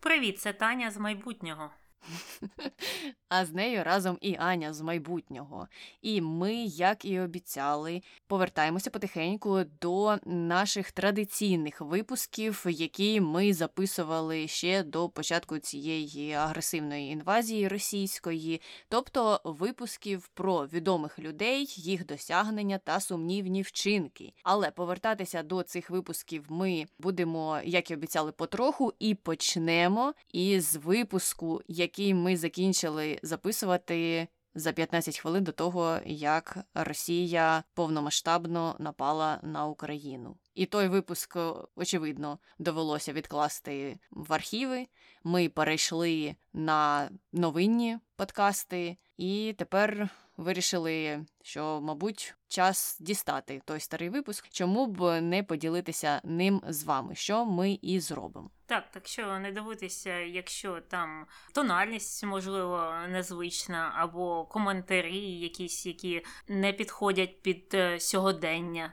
Привіт, це Таня з майбутнього. А з нею разом і Аня з майбутнього. І ми, як і обіцяли, повертаємося потихеньку до наших традиційних випусків, які ми записували ще до початку цієї агресивної інвазії російської, тобто випусків про відомих людей, їх досягнення та сумнівні вчинки. Але повертатися до цих випусків ми будемо, як і обіцяли, потроху, і почнемо із випуску, який ми закінчили записувати за 15 хвилин до того, як Росія повномасштабно напала на Україну. І той випуск, очевидно, довелося відкласти в архіви. Ми перейшли на новинні подкасти, і тепер вирішили, що, мабуть, час дістати той старий випуск, чому б не поділитися ним з вами, що ми і зробимо. Так, так що не дивитися, якщо там тональність, можливо, незвична, або коментарі, якісь, які не підходять під е, сьогодення,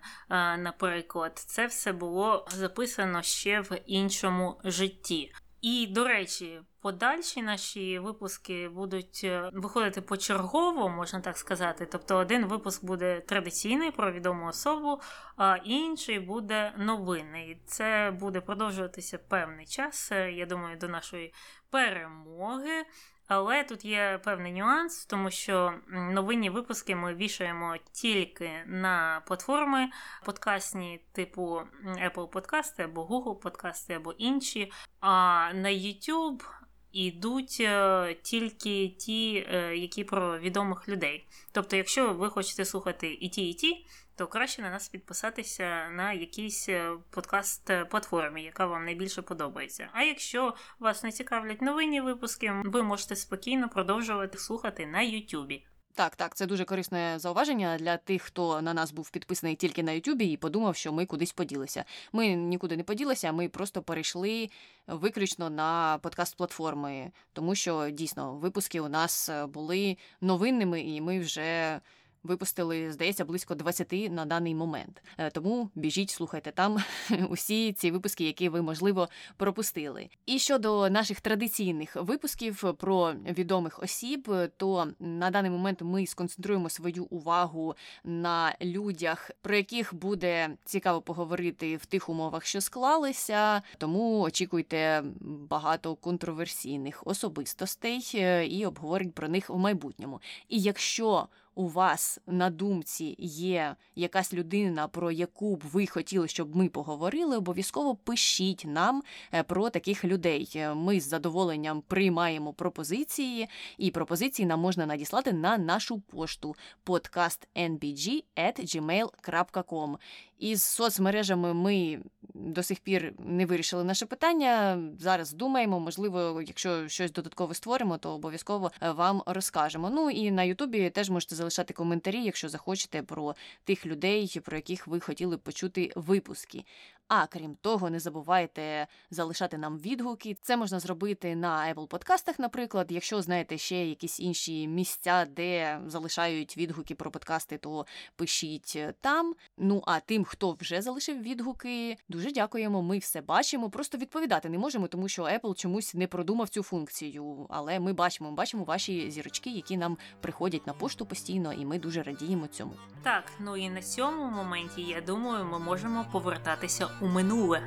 наприклад, це все було записано ще в іншому житті. І, до речі, подальші наші випуски будуть е, виходити почергово, можна так сказати. Тобто, один випуск буде традиційний про відому особу, а інший буде новинний. Це буде продовжуватися певний час. Е, я думаю, до нашої перемоги. Але тут є певний нюанс, тому що новинні випуски ми вішаємо тільки на платформи подкастні, типу Apple подкасти або Google подкасти або інші. А на YouTube йдуть е, тільки ті, е, які про відомих людей. Тобто, якщо ви хочете слухати і ті, і ті, то краще на нас підписатися на якійсь е, подкаст-платформі, яка вам найбільше подобається. А якщо вас не цікавлять новинні випуски, ви можете спокійно продовжувати слухати на Ютубі. Так, так, це дуже корисне зауваження для тих, хто на нас був підписаний тільки на Ютубі і подумав, що ми кудись поділися. Ми нікуди не поділися, ми просто перейшли виключно на подкаст-платформи, тому що дійсно випуски у нас були новинними, і ми вже випустили, здається, близько 20 на даний момент. Е, тому біжіть, слухайте там усі ці випуски, які ви можливо пропустили. І щодо наших традиційних випусків про відомих осіб, то на даний момент ми сконцентруємо свою увагу на людях, про яких буде цікаво поговорити в тих умовах, що склалися. Тому очікуйте багато контроверсійних особистостей е, і обговорень про них в майбутньому. І якщо у вас на думці є якась людина, про яку б ви хотіли, щоб ми поговорили, обов'язково пишіть нам е, про таких людей. Е, ми з задоволенням приймаємо пропозиції, і пропозиції нам можна надіслати на нашу пошту podcastnbg.gmail.com. Із соцмережами ми до сих пір не вирішили наше питання. Зараз думаємо, можливо, якщо щось додатково створимо, то обов'язково е, вам розкажемо. Ну і на Ютубі теж можете залишати коментарі, якщо захочете, про тих людей, про яких ви хотіли почути випуски. А крім того, не забувайте залишати нам відгуки. Це можна зробити на Apple подкастах, наприклад. Якщо знаєте ще якісь інші місця, де залишають відгуки про подкасти, то пишіть там. Ну а тим, хто вже залишив відгуки, дуже дякуємо. Ми все бачимо. Просто відповідати не можемо, тому що Apple чомусь не продумав цю функцію. Але ми бачимо, бачимо ваші зірочки, які нам приходять на пошту постійно, і ми дуже радіємо цьому. Так, ну і на цьому моменті я думаю, ми можемо повертатися у минуле.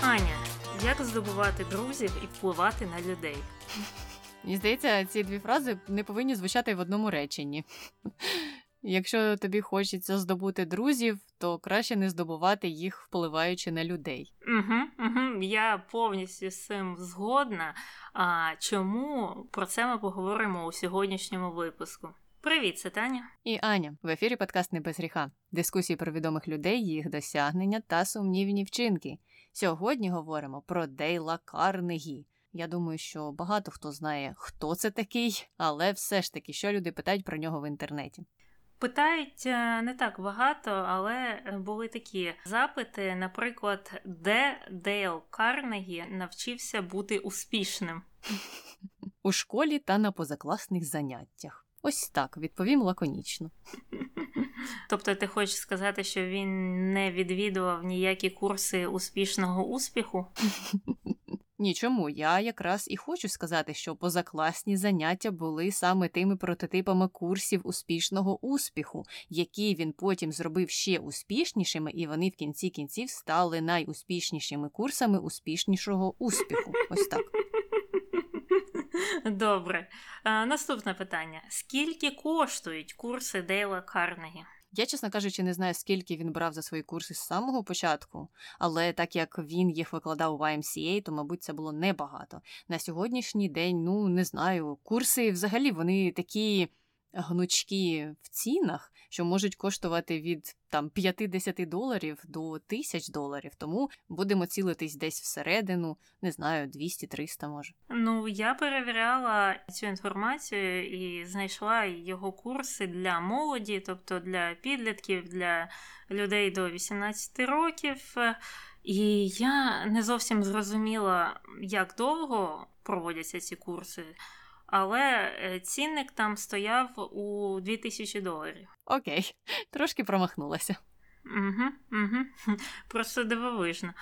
Аня, як здобувати друзів і впливати на людей? Мені здається, ці дві фрази не повинні звучати в одному реченні. Якщо тобі хочеться здобути друзів, то краще не здобувати їх, впливаючи на людей. Угу, угу. Я повністю з цим згодна. А чому про це ми поговоримо у сьогоднішньому випуску? Привіт, це Таня і Аня. В ефірі подкаст «Не без гріха». Дискусії про відомих людей, їх досягнення та сумнівні вчинки. Сьогодні говоримо про Дейла Карнегі. Я думаю, що багато хто знає, хто це такий, але все ж таки, що люди питають про нього в інтернеті. Питають е, не так багато, але е, були такі запити, наприклад, де Дейл Карнегі навчився бути успішним. у школі та на позакласних заняттях. Ось так відповім лаконічно. Тобто, ти хочеш сказати, що він не відвідував ніякі курси успішного успіху? Нічому, я якраз і хочу сказати, що позакласні заняття були саме тими прототипами курсів успішного успіху, які він потім зробив ще успішнішими, і вони в кінці кінців стали найуспішнішими курсами успішнішого успіху. Ось так. Добре. А, Наступне питання: скільки коштують курси Дейла Карнегі? Я, чесно кажучи, не знаю, скільки він брав за свої курси з самого початку, але так як він їх викладав у YMCA, то, мабуть, це було небагато. На сьогоднішній день, ну не знаю, курси взагалі вони такі гнучкі в цінах, що можуть коштувати від там 50 доларів до тисяч доларів. Тому будемо цілитись десь всередину, не знаю, 200-300 може. Ну, я перевіряла цю інформацію і знайшла його курси для молоді, тобто для підлітків, для людей до 18 років. І я не зовсім зрозуміла, як довго проводяться ці курси але е, цінник там стояв у 2000 доларів. Окей, трошки промахнулася. Угу, угу. Просто дивовижно.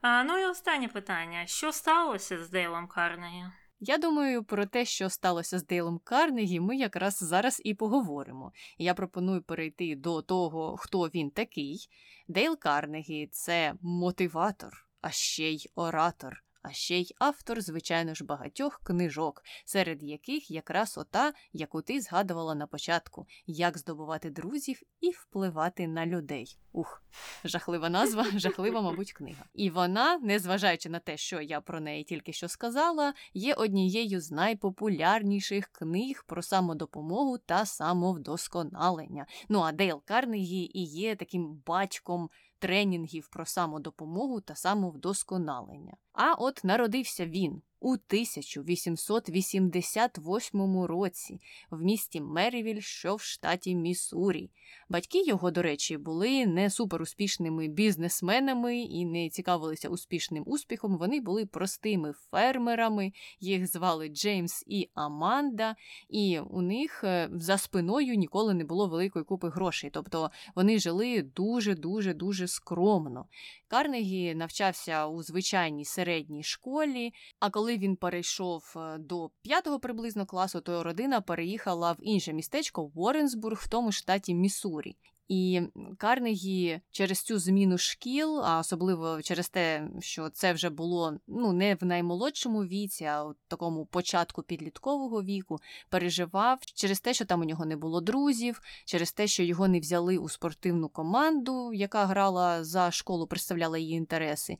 А, Ну і останнє питання: що сталося з Дейлом Карнегі? Я думаю, про те, що сталося з Дейлом Карнегі, ми якраз зараз і поговоримо. Я пропоную перейти до того, хто він такий. Дейл Карнегі це мотиватор, а ще й оратор а ще й автор, звичайно ж, багатьох книжок, серед яких якраз ота, яку ти згадувала на початку, як здобувати друзів і впливати на людей. Ух, жахлива назва, жахлива, мабуть, книга. І вона, незважаючи на те, що я про неї тільки що сказала, є однією з найпопулярніших книг про самодопомогу та самовдосконалення. Ну а Дейл Карнегі і є таким батьком тренінгів про самодопомогу та самовдосконалення. А от народився він у 1888 році в місті Мерівіль, що в штаті Міссурі. Батьки його, до речі, були не суперуспішними бізнесменами і не цікавилися успішним успіхом. Вони були простими фермерами, їх звали Джеймс і Аманда, і у них е, за спиною ніколи не було великої купи грошей. Тобто вони жили дуже дуже дуже скромно. Карнегі навчався у звичайній середній школі, а коли він перейшов е, до п'ятого приблизно класу, то родина переїхала в інше містечко Уорренсбург в тому штаті Міссурі. І Карнегі через цю зміну шкіл, а особливо через те, що це вже було ну не в наймолодшому віці, а в такому початку підліткового віку, переживав через те, що там у нього не було друзів, через те, що його не взяли у спортивну команду, яка грала за школу, представляла її інтереси.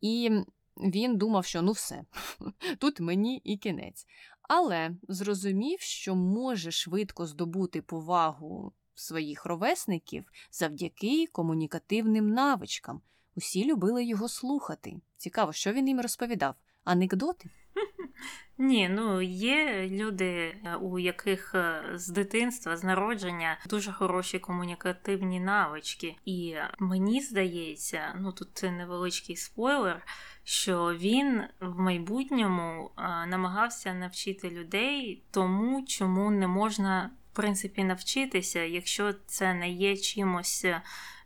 І він думав, що ну все, тут мені і кінець. Але зрозумів, що може швидко здобути повагу своїх ровесників завдяки комунікативним навичкам. Усі любили його слухати. Цікаво, що він їм розповідав. Анекдоти? Ні, ну є люди, е, у яких е, з дитинства, з народження дуже хороші комунікативні навички. І мені здається, ну тут це невеличкий спойлер, що він в майбутньому е, намагався навчити людей тому, чому не можна в принципі навчитися, якщо це не є чимось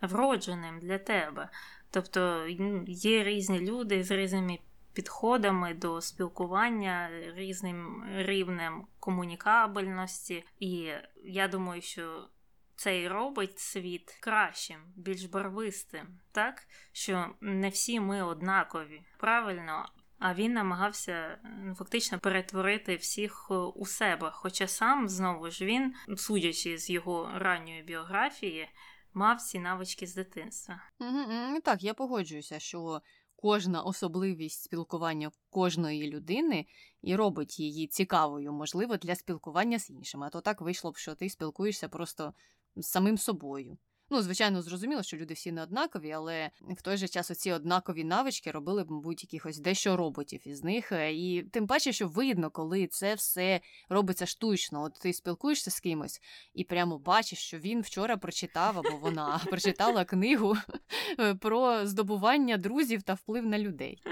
вродженим для тебе. Тобто є різні люди з різними підходами до спілкування, різним рівнем комунікабельності. І я думаю, що це і робить світ кращим, більш барвистим, так що не всі ми однакові, правильно. А він намагався ну, фактично перетворити всіх у себе. Хоча сам знову ж він, судячи з його ранньої біографії, мав ці навички з дитинства. Так, я погоджуюся, що кожна особливість спілкування кожної людини і робить її цікавою, можливо, для спілкування з іншими. А то так вийшло б, що ти спілкуєшся просто з самим собою. Ну, звичайно, зрозуміло, що люди всі не однакові, але в той же час оці однакові навички робили, б, мабуть, якихось дещо роботів із них. Е, і тим паче, що видно, коли це все робиться штучно. От ти спілкуєшся з кимось і прямо бачиш, що він вчора прочитав або вона прочитала книгу про здобування друзів та вплив на людей.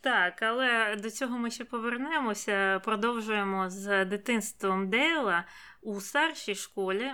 Так, але до цього ми ще повернемося. Продовжуємо з дитинством Дейла. У старшій школі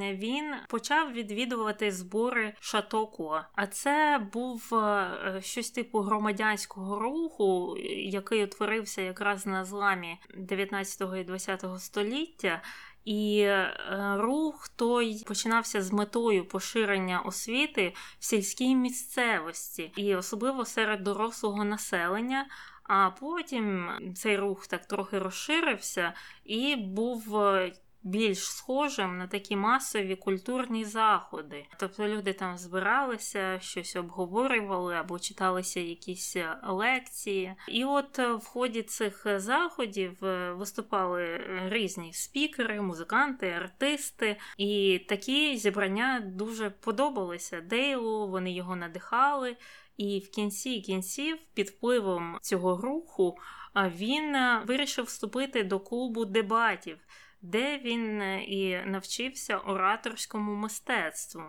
він почав відвідувати збори Шатоко. А це був е, щось типу громадянського руху, який утворився якраз на зламі 19 і 20 століття. І е, рух той починався з метою поширення освіти в сільській місцевості, і особливо серед дорослого населення. А потім цей рух так трохи розширився і був е, більш схожим на такі масові культурні заходи. Тобто люди там збиралися, щось обговорювали або читалися якісь е, лекції. І от е, в ході цих заходів е, виступали різні спікери, музиканти, артисти, і такі зібрання дуже подобалися Дейлу, вони його надихали. І в кінці кінців, під впливом цього руху, він вирішив вступити до клубу дебатів де він е, і навчився ораторському мистецтву.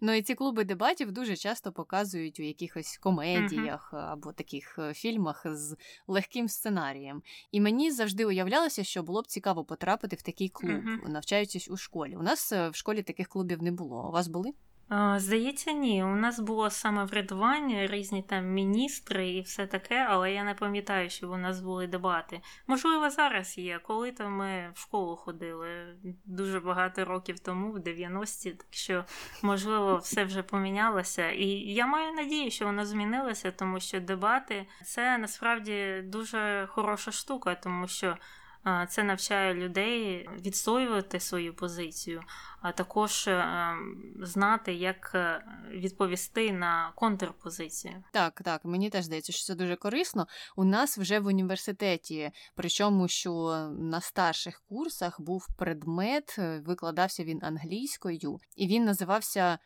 Ну і ці клуби дебатів дуже часто показують у якихось комедіях або таких е, фільмах з легким сценарієм. І мені завжди уявлялося, що було б цікаво потрапити в такий клуб, навчаючись у школі. У нас е, в школі таких клубів не було. У вас були? Здається, ні. У нас було самоврядування, різні там міністри і все таке, але я не пам'ятаю, що у нас були дебати. Можливо, зараз є. Коли то ми в школу ходили дуже багато років тому, в 90-ті, так що, можливо, все вже помінялося. І я маю надію, що воно змінилося, тому що дебати це насправді дуже хороша штука, тому що. Це навчає людей відстоювати свою позицію, а також е, знати, як е, відповісти на контрпозицію. Так, так, мені теж здається, що це дуже корисно. У нас вже в університеті, причому що на старших курсах був предмет, е, викладався він англійською, і він називався.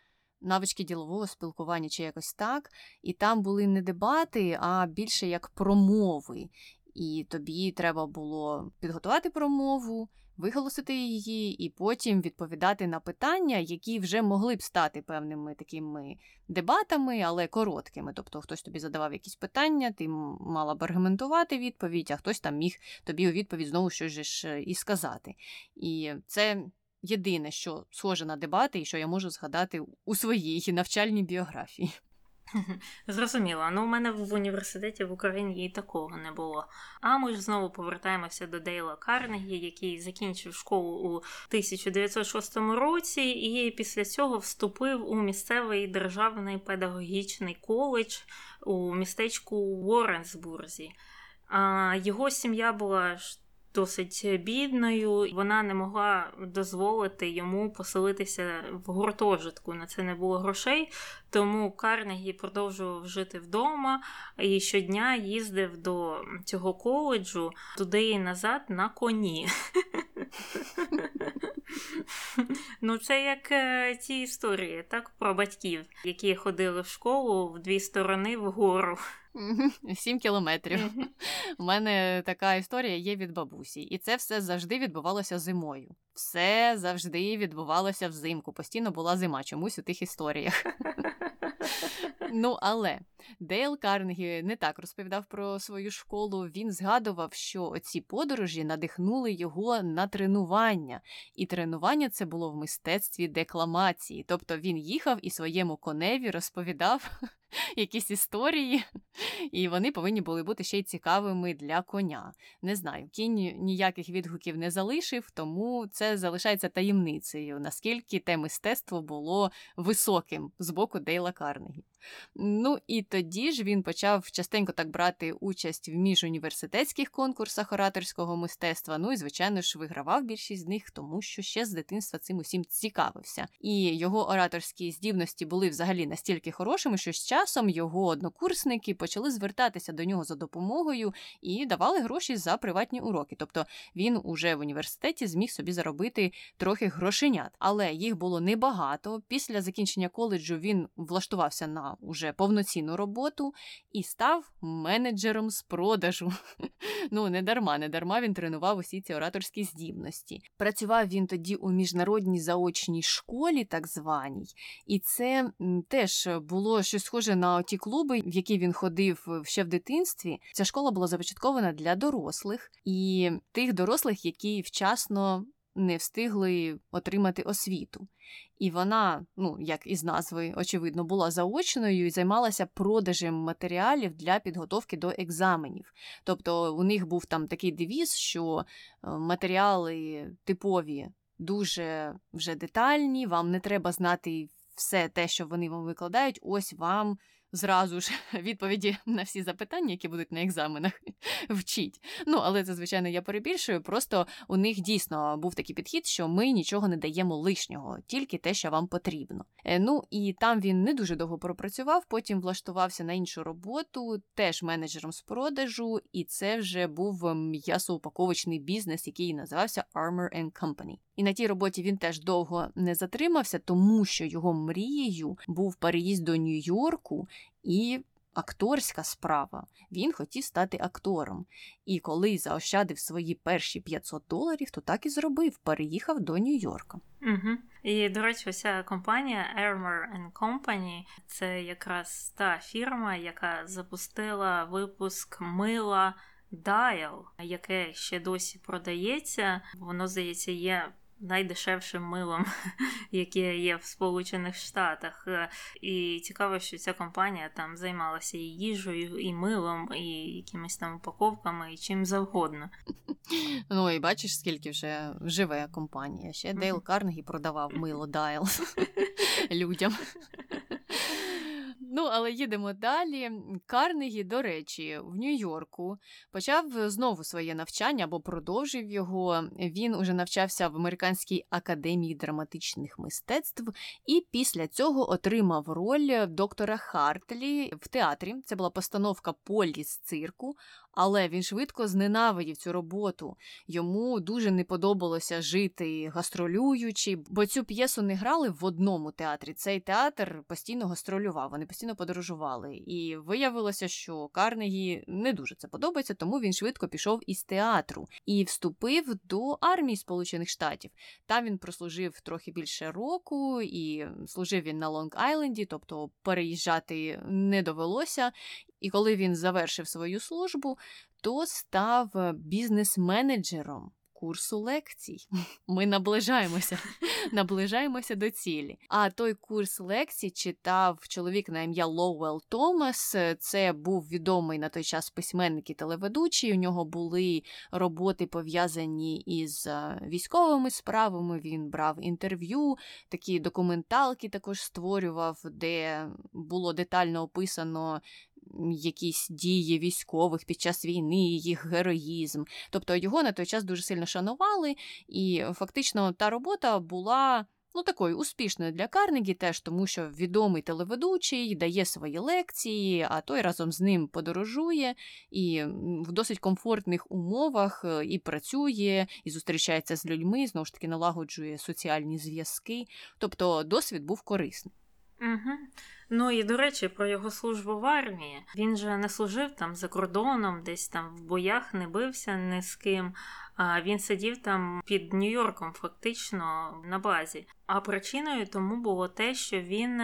Навички ділового спілкування чи якось так, і там були не дебати, а більше як промови і тобі треба було підготувати промову, виголосити її, і потім відповідати на питання, які вже могли б стати певними такими дебатами, але короткими. Тобто хтось тобі задавав якісь питання, ти мала б аргументувати відповідь, а хтось там міг тобі у відповідь знову щось ж і сказати. І це. Єдине, що схоже на дебати, і що я можу згадати у своїй навчальній біографії. Зрозуміло. Ну, у мене в університеті в Україні і такого не було. А ми ж знову повертаємося до Дейла Карнегі, який закінчив школу у 1906 році, і після цього вступив у місцевий державний педагогічний коледж у містечку Уорренсбурзі. Його сім'я була досить бідною, вона не могла дозволити йому поселитися в гуртожитку. На це не було грошей, тому Карнегі продовжував жити вдома і щодня їздив до цього коледжу туди і назад на коні. Ну, це як е, ті історії, так, про батьків, які ходили в школу в дві сторони вгору. Сім кілометрів. У мене така історія є від бабусі, і це все завжди відбувалося зимою. Все завжди відбувалося взимку. Постійно була зима чомусь у тих історіях. Ну, але Дейл Карнегі не так розповідав про свою школу. Він згадував, що ці подорожі надихнули його на тренування, і тренування це було в мистецтві декламації. Тобто він їхав і своєму коневі розповідав якісь історії, і вони повинні були бути ще й цікавими для коня. Не знаю, кінь ніяких відгуків не залишив, тому це залишається таємницею, наскільки те мистецтво було високим з боку Дейла Карнегі. Ну і тоді ж він почав частенько так брати участь в міжуніверситетських конкурсах ораторського мистецтва. Ну і, звичайно ж, вигравав більшість з них, тому що ще з дитинства цим усім цікавився. І його ораторські здібності були взагалі настільки хорошими, що з часом його однокурсники почали звертатися до нього за допомогою і давали гроші за приватні уроки. Тобто він уже в університеті зміг собі заробити трохи грошенят, але їх було небагато. Після закінчення коледжу він влаштувався на уже повноцінну роботу і став менеджером з продажу. Ну, не дарма, не дарма він тренував усі ці ораторські здібності. Працював він тоді у міжнародній заочній школі, так званій, і це теж було щось схоже на ті клуби, в які він ходив е, ще в дитинстві. Ця школа була започаткована для дорослих і тих дорослих, які вчасно не встигли отримати освіту. І вона, ну як із назви, очевидно, була заочною і займалася продажем матеріалів для підготовки до екзаменів. Тобто у них був там такий девіз, що е, матеріали типові дуже вже детальні, вам не треба знати все те, що вони вам викладають, ось вам зразу ж відповіді на всі запитання, які будуть на екзаменах, вчить. Ну, але це, звичайно, я перебільшую. Просто у них дійсно був такий підхід, що ми нічого не даємо лишнього, тільки те, що вам потрібно. Е, ну і там він не дуже довго пропрацював, потім влаштувався на іншу роботу, теж менеджером з продажу, і це вже був м'ясоупаковочний бізнес, який називався Armor Company. І на тій роботі він теж довго не затримався, тому що його мрією був переїзд до Нью-Йорку і акторська справа. Він хотів стати актором. І коли заощадив свої перші 500 доларів, то так і зробив, переїхав до Нью-Йорка. Угу. І, до речі, вся компанія Armor Company – це якраз та фірма, яка запустила випуск мила. Dial, яке ще досі продається, воно здається, є найдешевшим милом, яке є в Сполучених Штатах. Е, і цікаво, що ця компанія там займалася і їжею, і милом, і якимись там упаковками, і чим завгодно. Ну і бачиш, скільки вже живе компанія. Ще Дейл Карнегі продавав мило Дайл людям. Ну, але їдемо далі. Карнегі, до речі, в Нью-Йорку почав знову своє навчання або продовжив його. Він уже навчався в Американській академії драматичних мистецтв, і після цього отримав роль доктора Хартлі в театрі. Це була постановка Полі з цирку. Але він швидко зненавидів цю роботу. Йому дуже не подобалося жити гастролюючи, бо цю п'єсу не грали в одному театрі. Цей театр постійно гастролював, вони постійно подорожували. І виявилося, що Карнегі не дуже це подобається, тому він швидко пішов із театру і вступив до армії Сполучених Штатів. Там він прослужив трохи більше року, і служив він на Лонг-Айленді, тобто переїжджати не довелося. І коли він завершив свою службу, то став е, бізнес-менеджером курсу лекцій. Ми наближаємося, наближаємося до цілі. А той курс лекцій читав чоловік на ім'я Лоуел Томас. Це був відомий на той час письменник і телеведучий. У нього були роботи пов'язані із е, військовими справами. Він брав інтерв'ю, такі документалки також створював, де було детально описано якісь дії військових під час війни, їх героїзм. Тобто його на той час дуже сильно шанували, і фактично та робота була. Ну, такою успішною для Карнегі теж, тому що відомий телеведучий дає свої лекції, а той разом з ним подорожує і в досить комфортних умовах е, і працює, і зустрічається з людьми, знову ж таки налагоджує соціальні зв'язки. Тобто досвід був корисний. Угу. Ну і до речі, про його службу в армії. Він же не служив там за кордоном, десь там в боях не бився ні з ким. А він сидів там під Нью-Йорком, фактично на базі. А причиною тому було те, що він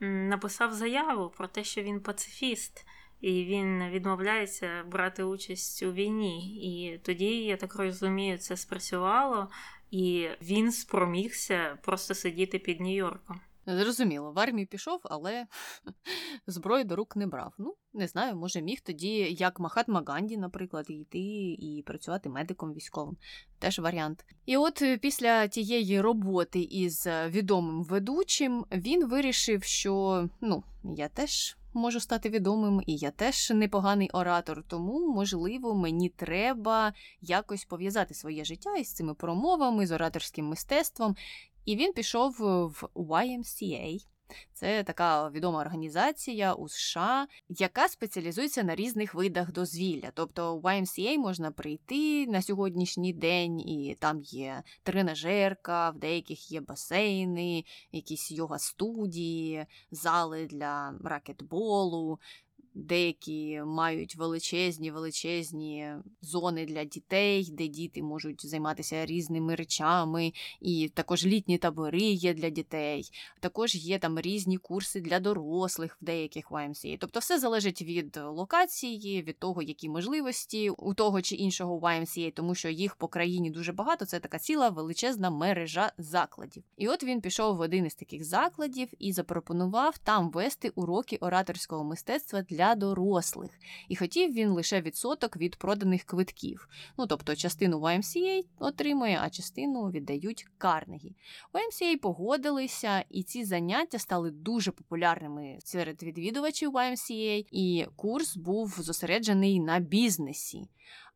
написав заяву про те, що він пацифіст. І він відмовляється брати участь у війні. І тоді, я так розумію, це спрацювало, і він спромігся просто сидіти під Нью-Йорком. Зрозуміло, в армію пішов, але зброю до рук не брав. Ну, не знаю, може міг тоді, як Махатма Ганді, наприклад, йти і працювати медиком військовим. Теж варіант. І от е, після тієї роботи із е, відомим ведучим він вирішив, що ну, я теж. Можу стати відомим, і я теж непоганий оратор, тому, можливо, мені треба якось пов'язати своє життя із цими промовами, з ораторським мистецтвом. І він пішов в YMCA, це така відома організація у США, яка спеціалізується на різних видах дозвілля. Тобто у YMCA можна прийти на сьогоднішній день, і там є тренажерка, в деяких є басейни, якісь йога студії, зали для ракетболу. Деякі мають величезні величезні зони для дітей, де діти можуть займатися різними речами, і також літні табори є для дітей. Також є там різні курси для дорослих в деяких YMCA. Тобто все залежить від локації, від того, які можливості у того чи іншого YMCA, тому що їх по країні дуже багато. Це така ціла величезна мережа закладів. І от він пішов в один із таких закладів і запропонував там вести уроки ораторського мистецтва для для дорослих, і хотів він лише відсоток від проданих квитків. Ну тобто частину YMCA отримує, а частину віддають Карнегі. YMCA погодилися, і ці заняття стали дуже популярними серед відвідувачів YMCA, і курс був зосереджений на бізнесі.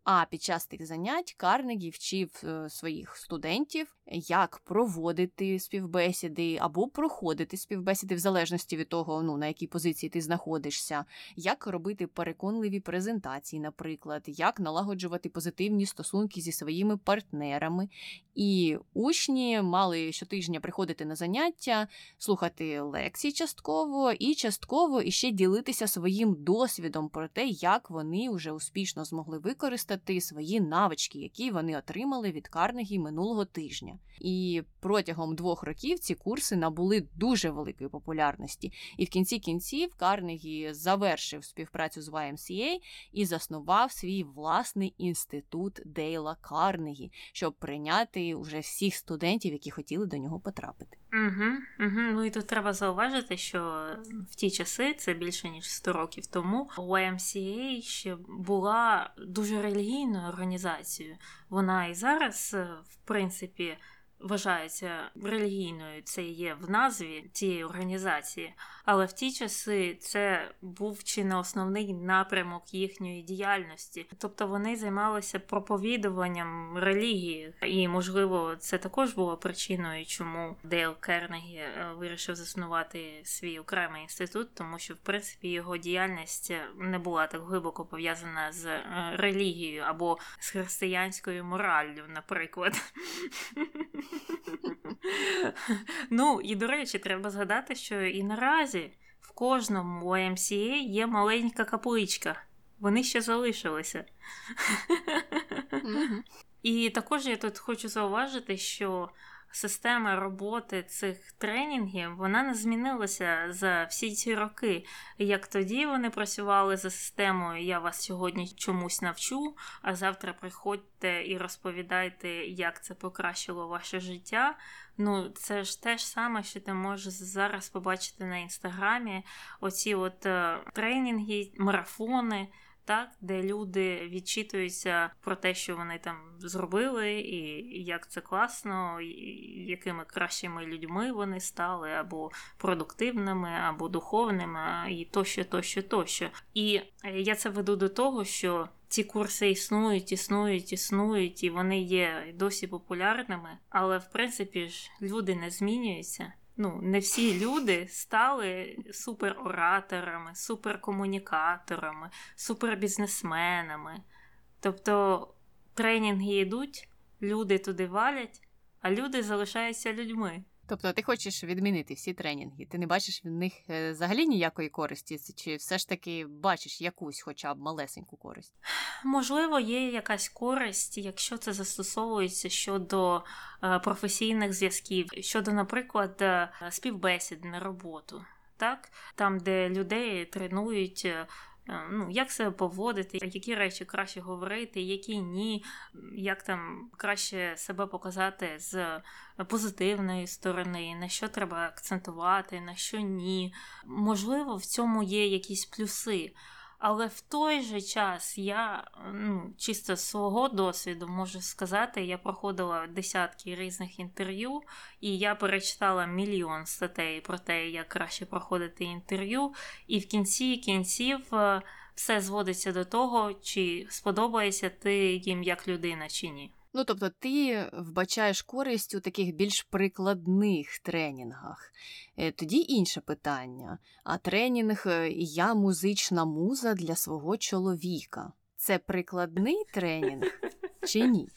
А під час тих занять Карнегі вчив е, своїх студентів, як проводити співбесіди або проходити співбесіди в залежності від того, ну на якій позиції ти знаходишся, як робити переконливі презентації, наприклад, як налагоджувати позитивні стосунки зі своїми партнерами. І учні мали щотижня приходити на заняття, слухати лекції частково і частково іще ділитися своїм досвідом про те, як вони вже успішно змогли використати свої навички, які вони отримали від Карнегі минулого тижня. І протягом двох років ці курси набули дуже великої популярності. І в кінці кінців Карнегі завершив співпрацю з YMCA і заснував свій власний інститут Дейла Карнегі, щоб прийняти уже всіх студентів, які хотіли до нього потрапити. Угу, угу. Ну і тут треба зауважити, що в ті часи, це більше ніж 100 років тому, YMCA ще була дуже релігійною організацією. Вона і зараз, в принципі, вважається релігійною, це є в назві цієї організації, але в ті часи це був чи не основний напрямок їхньої діяльності. Тобто вони займалися проповідуванням релігії, і, можливо, це також було причиною, чому Дейл Карнегі е, вирішив заснувати свій окремий інститут, тому що в принципі його діяльність не була так глибоко пов'язана з е, релігією або з християнською мораллю, наприклад. Ну, і до речі, треба згадати, що і наразі в кожному YMCA є маленька капличка. Вони ще залишилися. І також я тут хочу зауважити, що система роботи цих тренінгів вона не змінилася за всі ці роки. Як тоді вони працювали за системою Я вас сьогодні чомусь навчу, а завтра приходьте і розповідайте, як це покращило ваше життя. Ну, це ж те ж саме, що ти можеш зараз побачити на інстаграмі. Оці от е, тренінги, марафони так, де люди відчитуються про те, що вони там зробили, і як це класно, і якими кращими людьми вони стали, або продуктивними, або духовними, і тощо, тощо, тощо. І я це веду до того, що. Ці курси існують, існують, існують, і вони є досі популярними, але в принципі ж люди не змінюються ну, не всі люди стали суперораторами, суперкомунікаторами, супербізнесменами. Тобто тренінги йдуть, люди туди валять, а люди залишаються людьми. Тобто ти хочеш відмінити всі тренінги? Ти не бачиш в них е, взагалі ніякої користі, чи все ж таки бачиш якусь, хоча б малесеньку користь? Можливо, є якась користь, якщо це застосовується щодо е, професійних зв'язків, щодо, наприклад, е, співбесід на роботу, так? Там, де людей тренують ну, як себе поводити, які речі краще говорити, які ні, як там краще себе показати з позитивної сторони, на що треба акцентувати, на що ні. Можливо, в цьому є якісь плюси. Але в той же час я ну, чисто з свого досвіду можу сказати, я проходила десятки різних інтерв'ю, і я перечитала мільйон статей про те, як краще проходити інтерв'ю, і в кінці кінців е, все зводиться до того, чи сподобається ти їм як людина, чи ні. Ну, тобто, ти вбачаєш користь у таких більш прикладних тренінгах. Е, тоді інше питання. А тренінг е, Я музична муза для свого чоловіка. Це прикладний тренінг чи ні?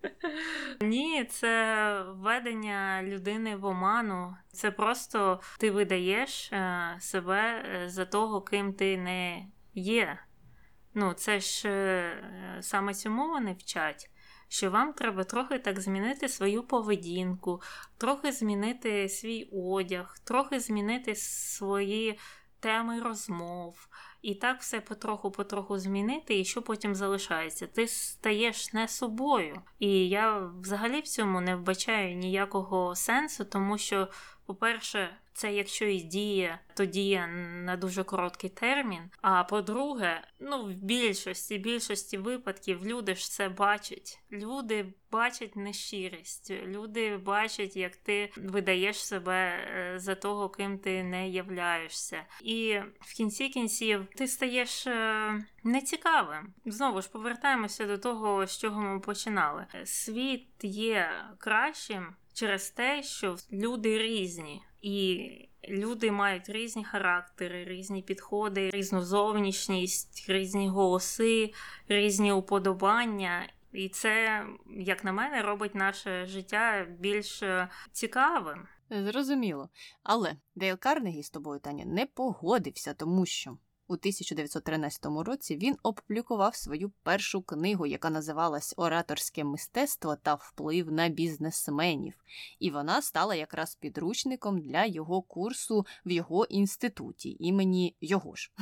Ні, це введення людини в оману. Це просто ти видаєш е, себе за того, ким ти не є. Ну, це ж саме цьому вони вчать що вам треба трохи так змінити свою поведінку, трохи змінити свій одяг, трохи змінити свої теми розмов. І так все потроху-потроху змінити, і що потім залишається. Ти стаєш не собою. І я взагалі в цьому не вбачаю ніякого сенсу, тому що, по-перше, це якщо і діє, то діє на дуже короткий термін. А по-друге, ну в більшості більшості випадків люди ж це бачать. Люди бачать нещирість, люди бачать, як ти видаєш себе е, за того, ким ти не являєшся. І в кінці кінців ти стаєш е, нецікавим. Знову ж повертаємося до того, з чого ми починали. Світ є кращим через те, що люди різні. І люди мають різні характери, різні підходи, різну зовнішність, різні голоси, різні уподобання. І це, як на мене, робить наше життя більш е, цікавим. Зрозуміло. Але Дейл Карнегі з тобою, Таня, не погодився, тому що у 1913 році він опублікував свою першу книгу, яка називалась Ораторське мистецтво та вплив на бізнесменів, і вона стала якраз підручником для його курсу в його інституті імені його ж.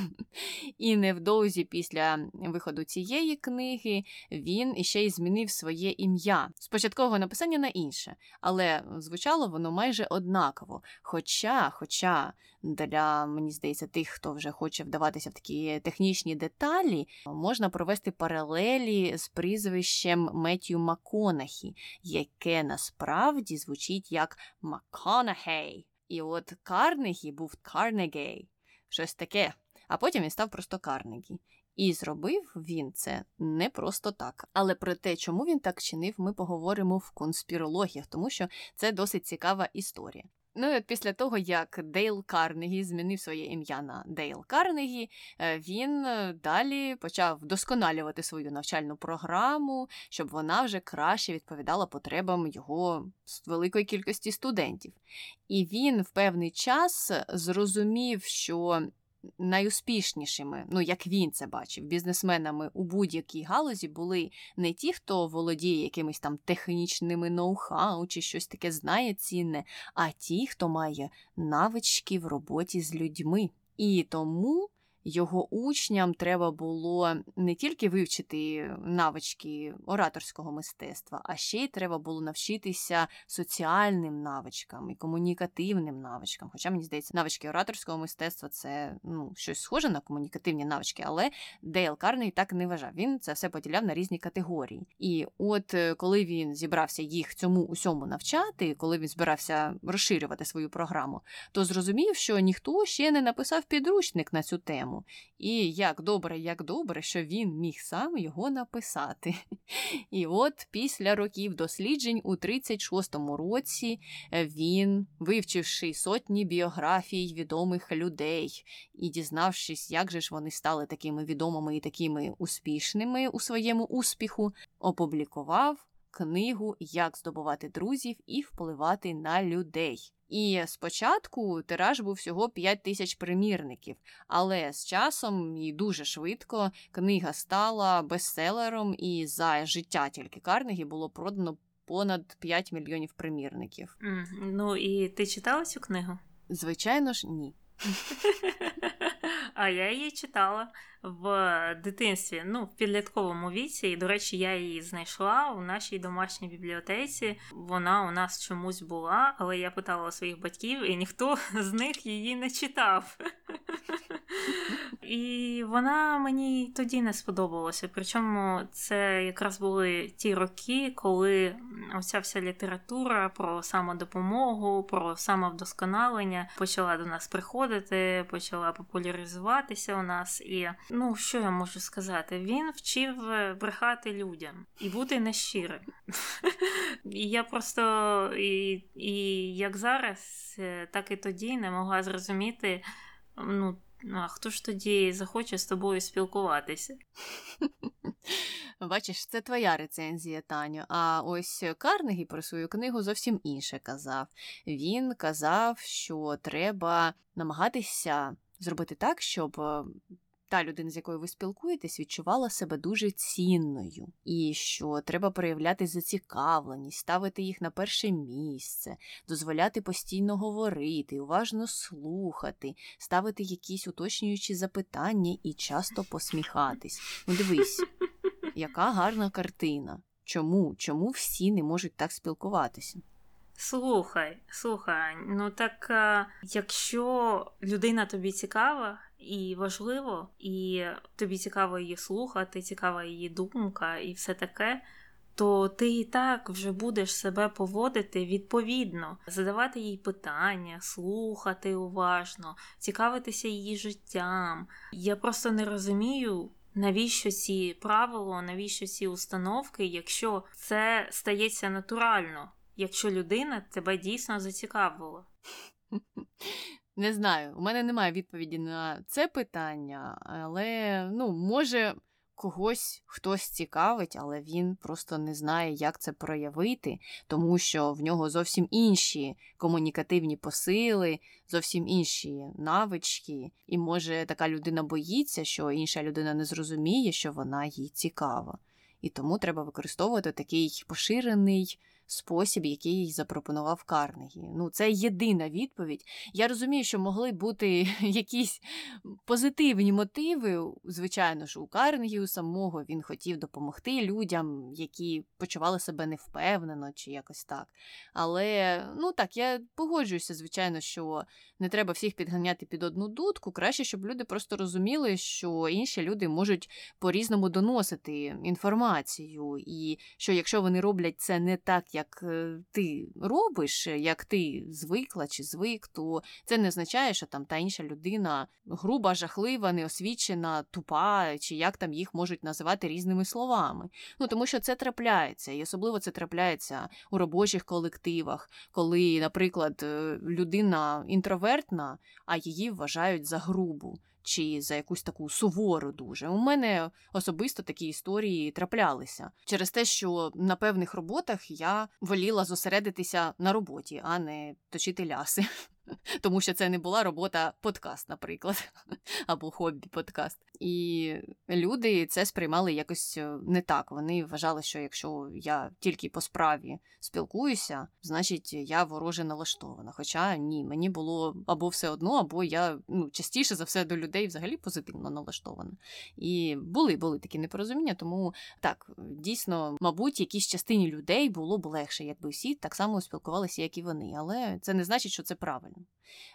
І невдовзі після виходу цієї книги він іще й змінив своє ім'я. Спочатку його написання на інше, але звучало воно майже однаково. Хоча, хоча для мені здається, тих, хто вже хоче вдаватися в такі технічні деталі, можна провести паралелі з прізвищем Меттью Маконахі, яке насправді звучить як Маконахей. І от Карнегі був Карнегей, щось таке. А потім він став просто Карнегі. І зробив він це не просто так. Але про те, чому він так чинив, ми поговоримо в конспірологіях, тому що це досить цікава історія. Ну і от після того, як Дейл Карнегі змінив своє ім'я на Дейл Карнегі, е, він е, далі почав вдосконалювати свою навчальну програму, щоб вона вже краще відповідала потребам його великої кількості студентів. І він в певний час зрозумів, що найуспішнішими, ну як він це бачив, бізнесменами у будь-якій галузі були не ті, хто володіє якимись там технічними ноу-хау чи щось таке знає цінне, а ті, хто має навички в роботі з людьми. І тому його учням треба було не тільки вивчити навички ораторського мистецтва, а ще й треба було навчитися соціальним навичкам і комунікативним навичкам. Хоча мені здається, навички ораторського мистецтва це ну, щось схоже на комунікативні навички, але Дейл Карнегі так не вважав. Він це все поділяв на різні категорії. І от е, коли він зібрався їх цьому усьому навчати, коли він збирався розширювати свою програму, то зрозумів, що ніхто ще не написав підручник на цю тему тему. І як добре, як добре, що він міг сам його написати. І от після років досліджень у 36-му році е, він, вивчивши сотні біографій відомих людей і дізнавшись, як же ж вони стали такими відомими і такими успішними у своєму успіху, опублікував книгу Як здобувати друзів і впливати на людей. І спочатку тираж був всього 5 тисяч примірників, але з часом і дуже швидко книга стала бестселером, і за життя тільки Карнегі було продано понад 5 мільйонів примірників. Mm, ну і ти читала цю книгу? Звичайно ж, ні. А я її читала в дитинстві, ну, в підлітковому віці. І, до речі, я її знайшла у нашій домашній бібліотеці. Вона у нас чомусь була, але я питала своїх батьків, і ніхто з них її не читав. І вона мені тоді не сподобалася. Причому це якраз були ті роки, коли оця вся література про самодопомогу, про самовдосконалення почала до нас приходити, почала популяризуватися у нас. І ну що я можу сказати? Він вчив брехати людям і бути нещирим. І я просто і, і як зараз, так і тоді не могла зрозуміти. ну, а хто ж тоді захоче з тобою спілкуватися? Бачиш, це твоя рецензія, Таню. А ось Карнегі про свою книгу зовсім інше казав. Він казав, що треба намагатися зробити так, щоб та людина, з якою ви спілкуєтесь, відчувала себе дуже цінною, і що треба проявляти зацікавленість, ставити їх на перше місце, дозволяти постійно говорити, уважно слухати, ставити якісь уточнюючі запитання і часто посміхатись. Ну, дивись, яка гарна картина. Чому? Чому всі не можуть так спілкуватися? Слухай, слухай, ну так якщо людина тобі цікава і важливо, і тобі цікаво її слухати, цікава її думка і все таке, то ти і так вже будеш себе поводити відповідно, задавати їй питання, слухати уважно, цікавитися її життям. Я просто не розумію. Навіщо ці правила, навіщо ці установки, якщо це стається натурально? якщо людина тебе дійсно зацікавила? Не знаю, у мене немає відповіді на це питання, але ну, може когось хтось цікавить, але він просто не знає, як це проявити, тому що в нього зовсім інші комунікативні посили, зовсім інші навички, і може така людина боїться, що інша людина не зрозуміє, що вона їй цікава. І тому треба використовувати такий поширений спосіб, який запропонував Карнегі. Ну, це єдина відповідь. Я розумію, що могли бути якісь позитивні мотиви. Звичайно ж, у Карнегі у самого він хотів допомогти людям, які почували себе невпевнено чи якось так. Але ну так, я погоджуюся, звичайно, що не треба всіх підганяти під одну дудку. Краще, щоб люди просто розуміли, що інші люди можуть по-різному доносити інформацію, і що якщо вони роблять це не так, як е, ти робиш, як ти звикла чи звик, то це не означає, що там та інша людина груба, жахлива, неосвічена, тупа, чи як там їх можуть називати різними словами. Ну тому що це трапляється, і особливо це трапляється у робочих колективах, коли, наприклад, е, людина інтровертна, а її вважають за грубу чи за якусь таку сувору дуже. У мене особисто такі історії траплялися через те, що на певних роботах я воліла зосередитися на роботі, а не точити ляси. Тому що це не була робота подкаст, наприклад, або хобі-подкаст. І люди це сприймали якось е, не так. Вони вважали, що якщо я тільки по справі спілкуюся, значить я вороже налаштована. Хоча ні, мені було або все одно, або я ну, частіше за все до людей взагалі позитивно налаштована. І були були такі непорозуміння, тому так, дійсно, мабуть, якійсь частині людей було б легше, якби всі так само спілкувалися, як і вони. Але це не значить, що це правильно.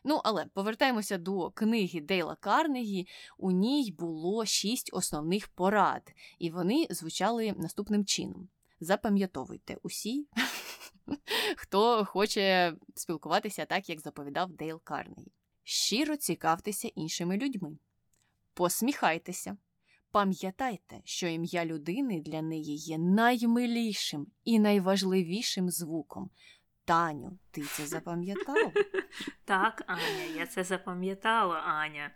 Ну, але повертаємося до книги Дейла Карнегі. У ній було шість основних порад, і вони звучали наступним чином. Запам'ятовуйте усі, хто хоче спілкуватися так, як заповідав Дейл Карнегі. Щиро цікавтеся іншими людьми. Посміхайтеся. Пам'ятайте, що ім'я людини для неї є наймилішим і найважливішим звуком. Таню, ти це запам'ятала? Так, Аня, я це запам'ятала, Аня.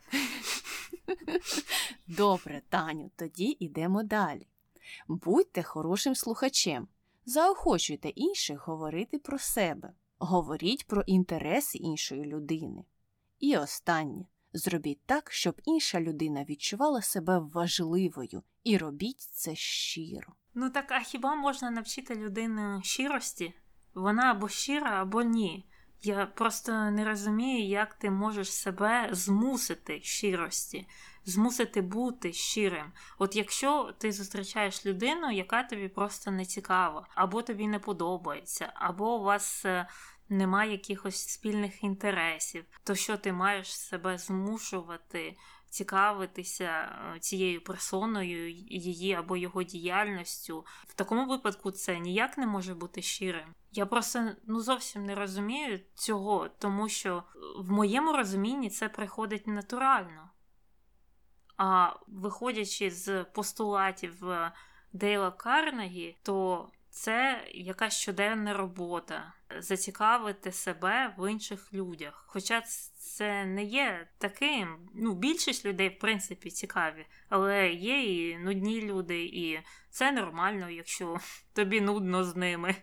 Добре, Таню, тоді йдемо далі. Будьте хорошим слухачем, заохочуйте інших говорити про себе, говоріть про інтереси іншої людини. І останнє зробіть так, щоб інша людина відчувала себе важливою, і робіть це щиро. Ну так а хіба можна навчити людину щирості? Вона або щира, або ні. Я просто не розумію, як ти можеш себе змусити щирості, змусити бути щирим. От якщо ти зустрічаєш людину, яка тобі просто не цікава, або тобі не подобається, або у вас е, немає якихось спільних інтересів, то що ти маєш себе змушувати цікавитися е, цією персоною, її або його діяльністю. В такому випадку це ніяк не може бути щирим. Я просто ну зовсім не розумію цього, тому що в моєму розумінні це приходить натурально. А виходячи з постулатів е, Дейла Карнегі, то це якась щоденна робота зацікавити себе в інших людях. Хоча це не є таким. Ну, більшість людей, в принципі, цікаві, але є і нудні люди, і це нормально, якщо тобі нудно з ними.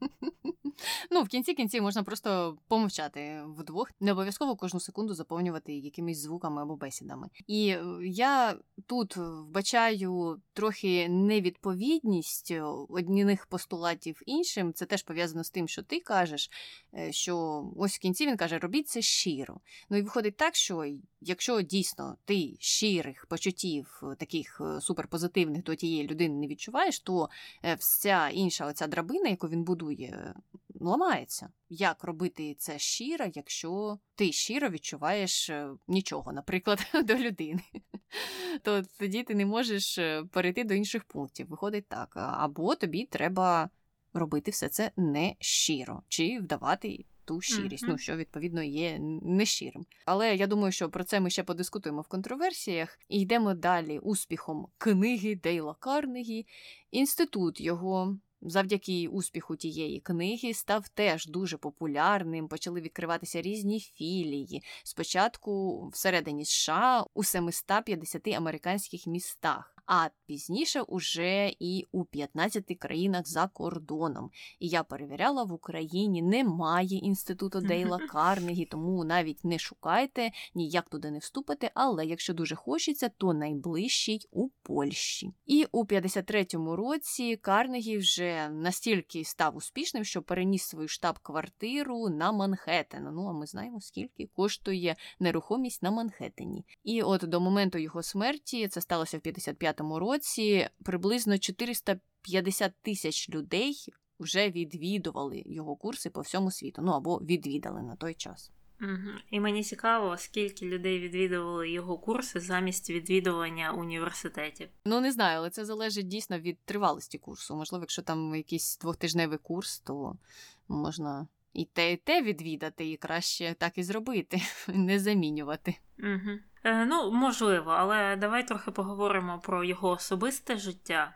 Ну, в кінці кінців можна просто помовчати вдвох, не обов'язково кожну секунду заповнювати якимись звуками або бесідами. І е, я тут вбачаю трохи невідповідність одних постулатів іншим. Це теж пов'язано з тим, що ти кажеш, е, що ось в кінці він каже, робіть це щиро. Ну і виходить так, що якщо дійсно ти щирих почуттів, е, таких суперпозитивних до тієї людини не відчуваєш, то вся інша оця драбина, яку він будує, ламається. Як робити це щиро, якщо ти щиро відчуваєш е, нічого, наприклад, до людини, то тоді ти не можеш е, перейти до інших пунктів. Виходить так. Або тобі треба робити все це не щиро, чи вдавати. Ту щирість, mm-hmm. ну що відповідно є нещирим. Але я думаю, що про це ми ще подискутуємо в контроверсіях і йдемо далі успіхом книги Дейла Карнегі. Інститут його завдяки успіху тієї книги став теж дуже популярним. Почали відкриватися різні філії. Спочатку всередині США у 750 американських містах а пізніше уже і у 15 країнах за кордоном. І я перевіряла, в Україні немає інституту Дейла Карнегі, тому навіть не шукайте, ніяк туди не вступите, але якщо дуже хочеться, то найближчий у Польщі. І у 53-му році Карнегі вже настільки став успішним, що переніс свою штаб-квартиру на Манхеттен. Ну а ми знаємо, скільки коштує нерухомість на Манхеттені. І от до моменту його смерті це сталося в 55 році приблизно 450 тисяч людей вже відвідували його курси по всьому світу. Ну або відвідали на той час. Угу. І мені цікаво, скільки людей відвідували його курси замість відвідування університетів. Ну не знаю, але це залежить дійсно від тривалості курсу. Можливо, якщо там якийсь двохтижневий курс, то можна і те, і те відвідати, і краще так і зробити, не замінювати. Угу. Е, Ну, можливо, але давай трохи поговоримо про його особисте життя.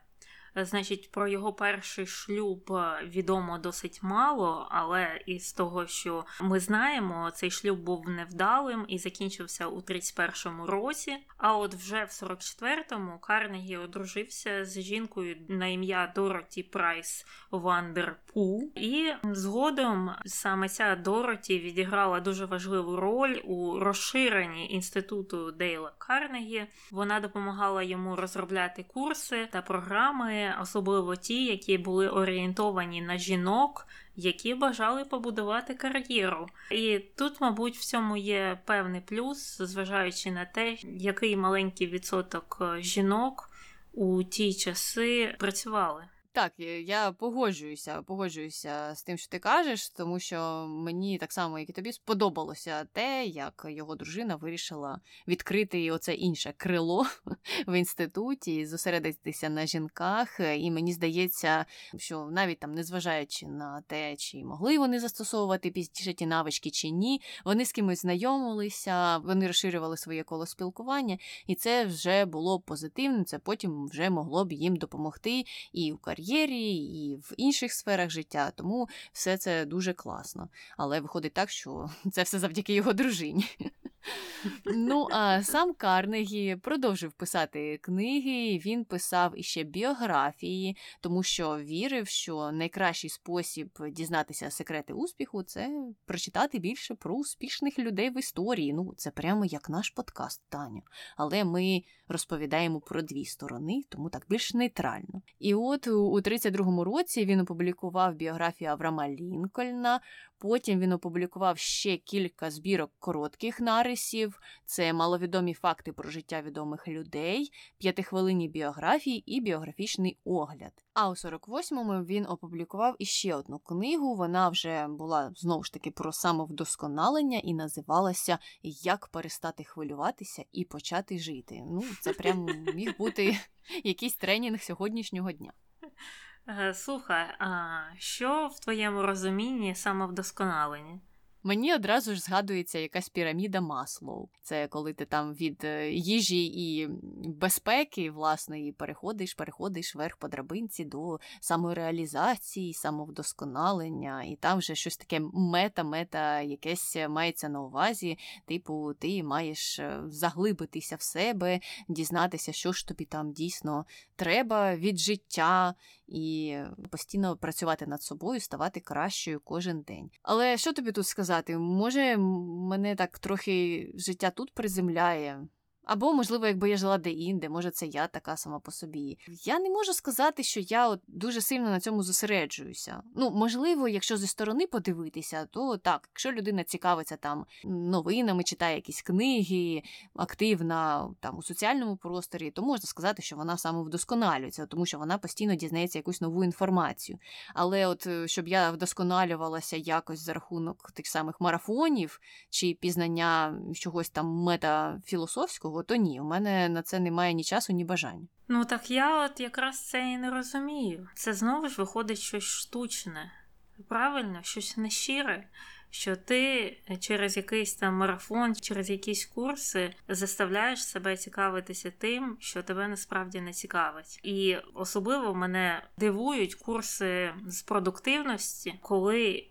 Значить, про його перший шлюб е, відомо досить мало, але із того, що ми знаємо, цей шлюб був невдалим і закінчився у 31-му році. А от вже в 44-му Карнегі одружився з жінкою на ім'я Дороті Прайс Вандерпул. І згодом саме ця Дороті відіграла дуже важливу роль у розширенні інституту Дейла Карнегі. Вона допомагала йому розробляти курси та програми особливо ті, які були орієнтовані на жінок, які бажали побудувати кар'єру. І тут, мабуть, в цьому є певний плюс, зважаючи на те, який маленький відсоток е, жінок у ті часи працювали. Так, я погоджуюся, погоджуюся з тим, що ти кажеш, тому що мені так само, як і тобі, сподобалося те, як його дружина вирішила відкрити оце інше крило в інституті, зосередитися на жінках. І мені здається, що навіть там, незважаючи на те, чи могли вони застосовувати пізніше ті навички чи ні, вони з кимось знайомилися, вони розширювали своє коло спілкування, і це вже було позитивно. Це потім вже могло б їм допомогти і у кар'єрі кар'єрі, і в інших сферах життя, тому все це дуже класно. Але виходить так, що це все завдяки його дружині. Ну, а сам Карнегі продовжив писати книги, він писав іще біографії, тому що вірив, що найкращий спосіб дізнатися секрети успіху це прочитати більше про успішних людей в історії. Ну, це прямо як наш подкаст, Таню. Але ми розповідаємо про дві сторони, тому так більш нейтрально. І от у 32-му році він опублікував біографію Авраама Лінкольна. Потім він опублікував ще кілька збірок коротких нарисів. Це маловідомі факти про життя відомих людей, п'ятихвилинні біографії і біографічний огляд. А у 48-му він опублікував іще одну книгу. Вона вже була знову ж таки про самовдосконалення і називалася Як перестати хвилюватися і почати жити. Ну, це прям міг бути якийсь тренінг сьогоднішнього дня. Е, слухай, а що в твоєму розумінні самовдосконалення? Мені одразу ж згадується якась піраміда Маслоу. Це коли ти там від е, їжі і безпеки, власне, і переходиш, переходиш вверх по драбинці до самореалізації, самовдосконалення, і там вже щось таке мета-мета, якесь мається на увазі. Типу, ти маєш е, заглибитися в себе, дізнатися, що ж тобі там дійсно треба від життя. І постійно працювати над собою, ставати кращою кожен день. Але що тобі тут сказати? Може, мене так трохи життя тут приземляє, або, можливо, якби я жила де-інде, може, це я така сама по собі. Я не можу сказати, що я от дуже сильно на цьому зосереджуюся. Ну, можливо, якщо зі сторони подивитися, то так, якщо людина цікавиться там новинами, читає якісь книги, активна там у соціальному просторі, то можна сказати, що вона саме вдосконалюється, тому що вона постійно дізнається якусь нову інформацію. Але от е, щоб я вдосконалювалася якось за рахунок тих самих марафонів чи пізнання чогось там метафілософського, то ні, у мене на це немає ні часу, ні бажання. Ну так я от якраз це і не розумію. Це знову ж виходить щось штучне, правильно, щось нещире. Що ти через якийсь там марафон, через якісь курси заставляєш себе цікавитися тим, що тебе насправді не цікавить. І особливо мене дивують курси з продуктивності, коли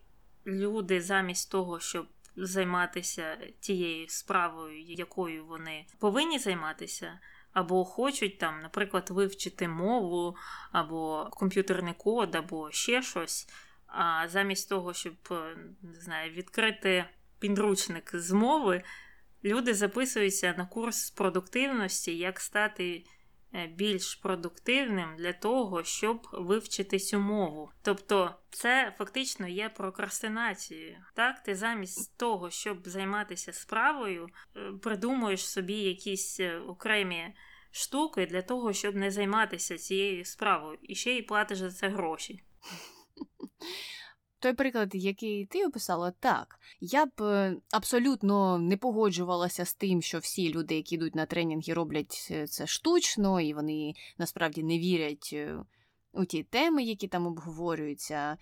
люди замість того, щоб займатися тією справою, якою вони повинні займатися, або хочуть там, наприклад, вивчити мову, або комп'ютерний код, або ще щось. А замість того, щоб не знаю, відкрити підручник з мови, люди записуються на курс продуктивності, як стати Е, більш продуктивним для того, щоб вивчити цю мову. Тобто, це фактично є прокрастинацією. Так, ти замість того, щоб займатися справою, е, придумуєш собі якісь е, окремі штуки для того, щоб не займатися цією справою, і ще й платиш за це гроші. Той приклад, який ти описала, так. Я б е, абсолютно не погоджувалася з тим, що всі люди, які йдуть на тренінги, роблять е, це штучно, і вони насправді не вірять е, у ті теми, які там обговорюються.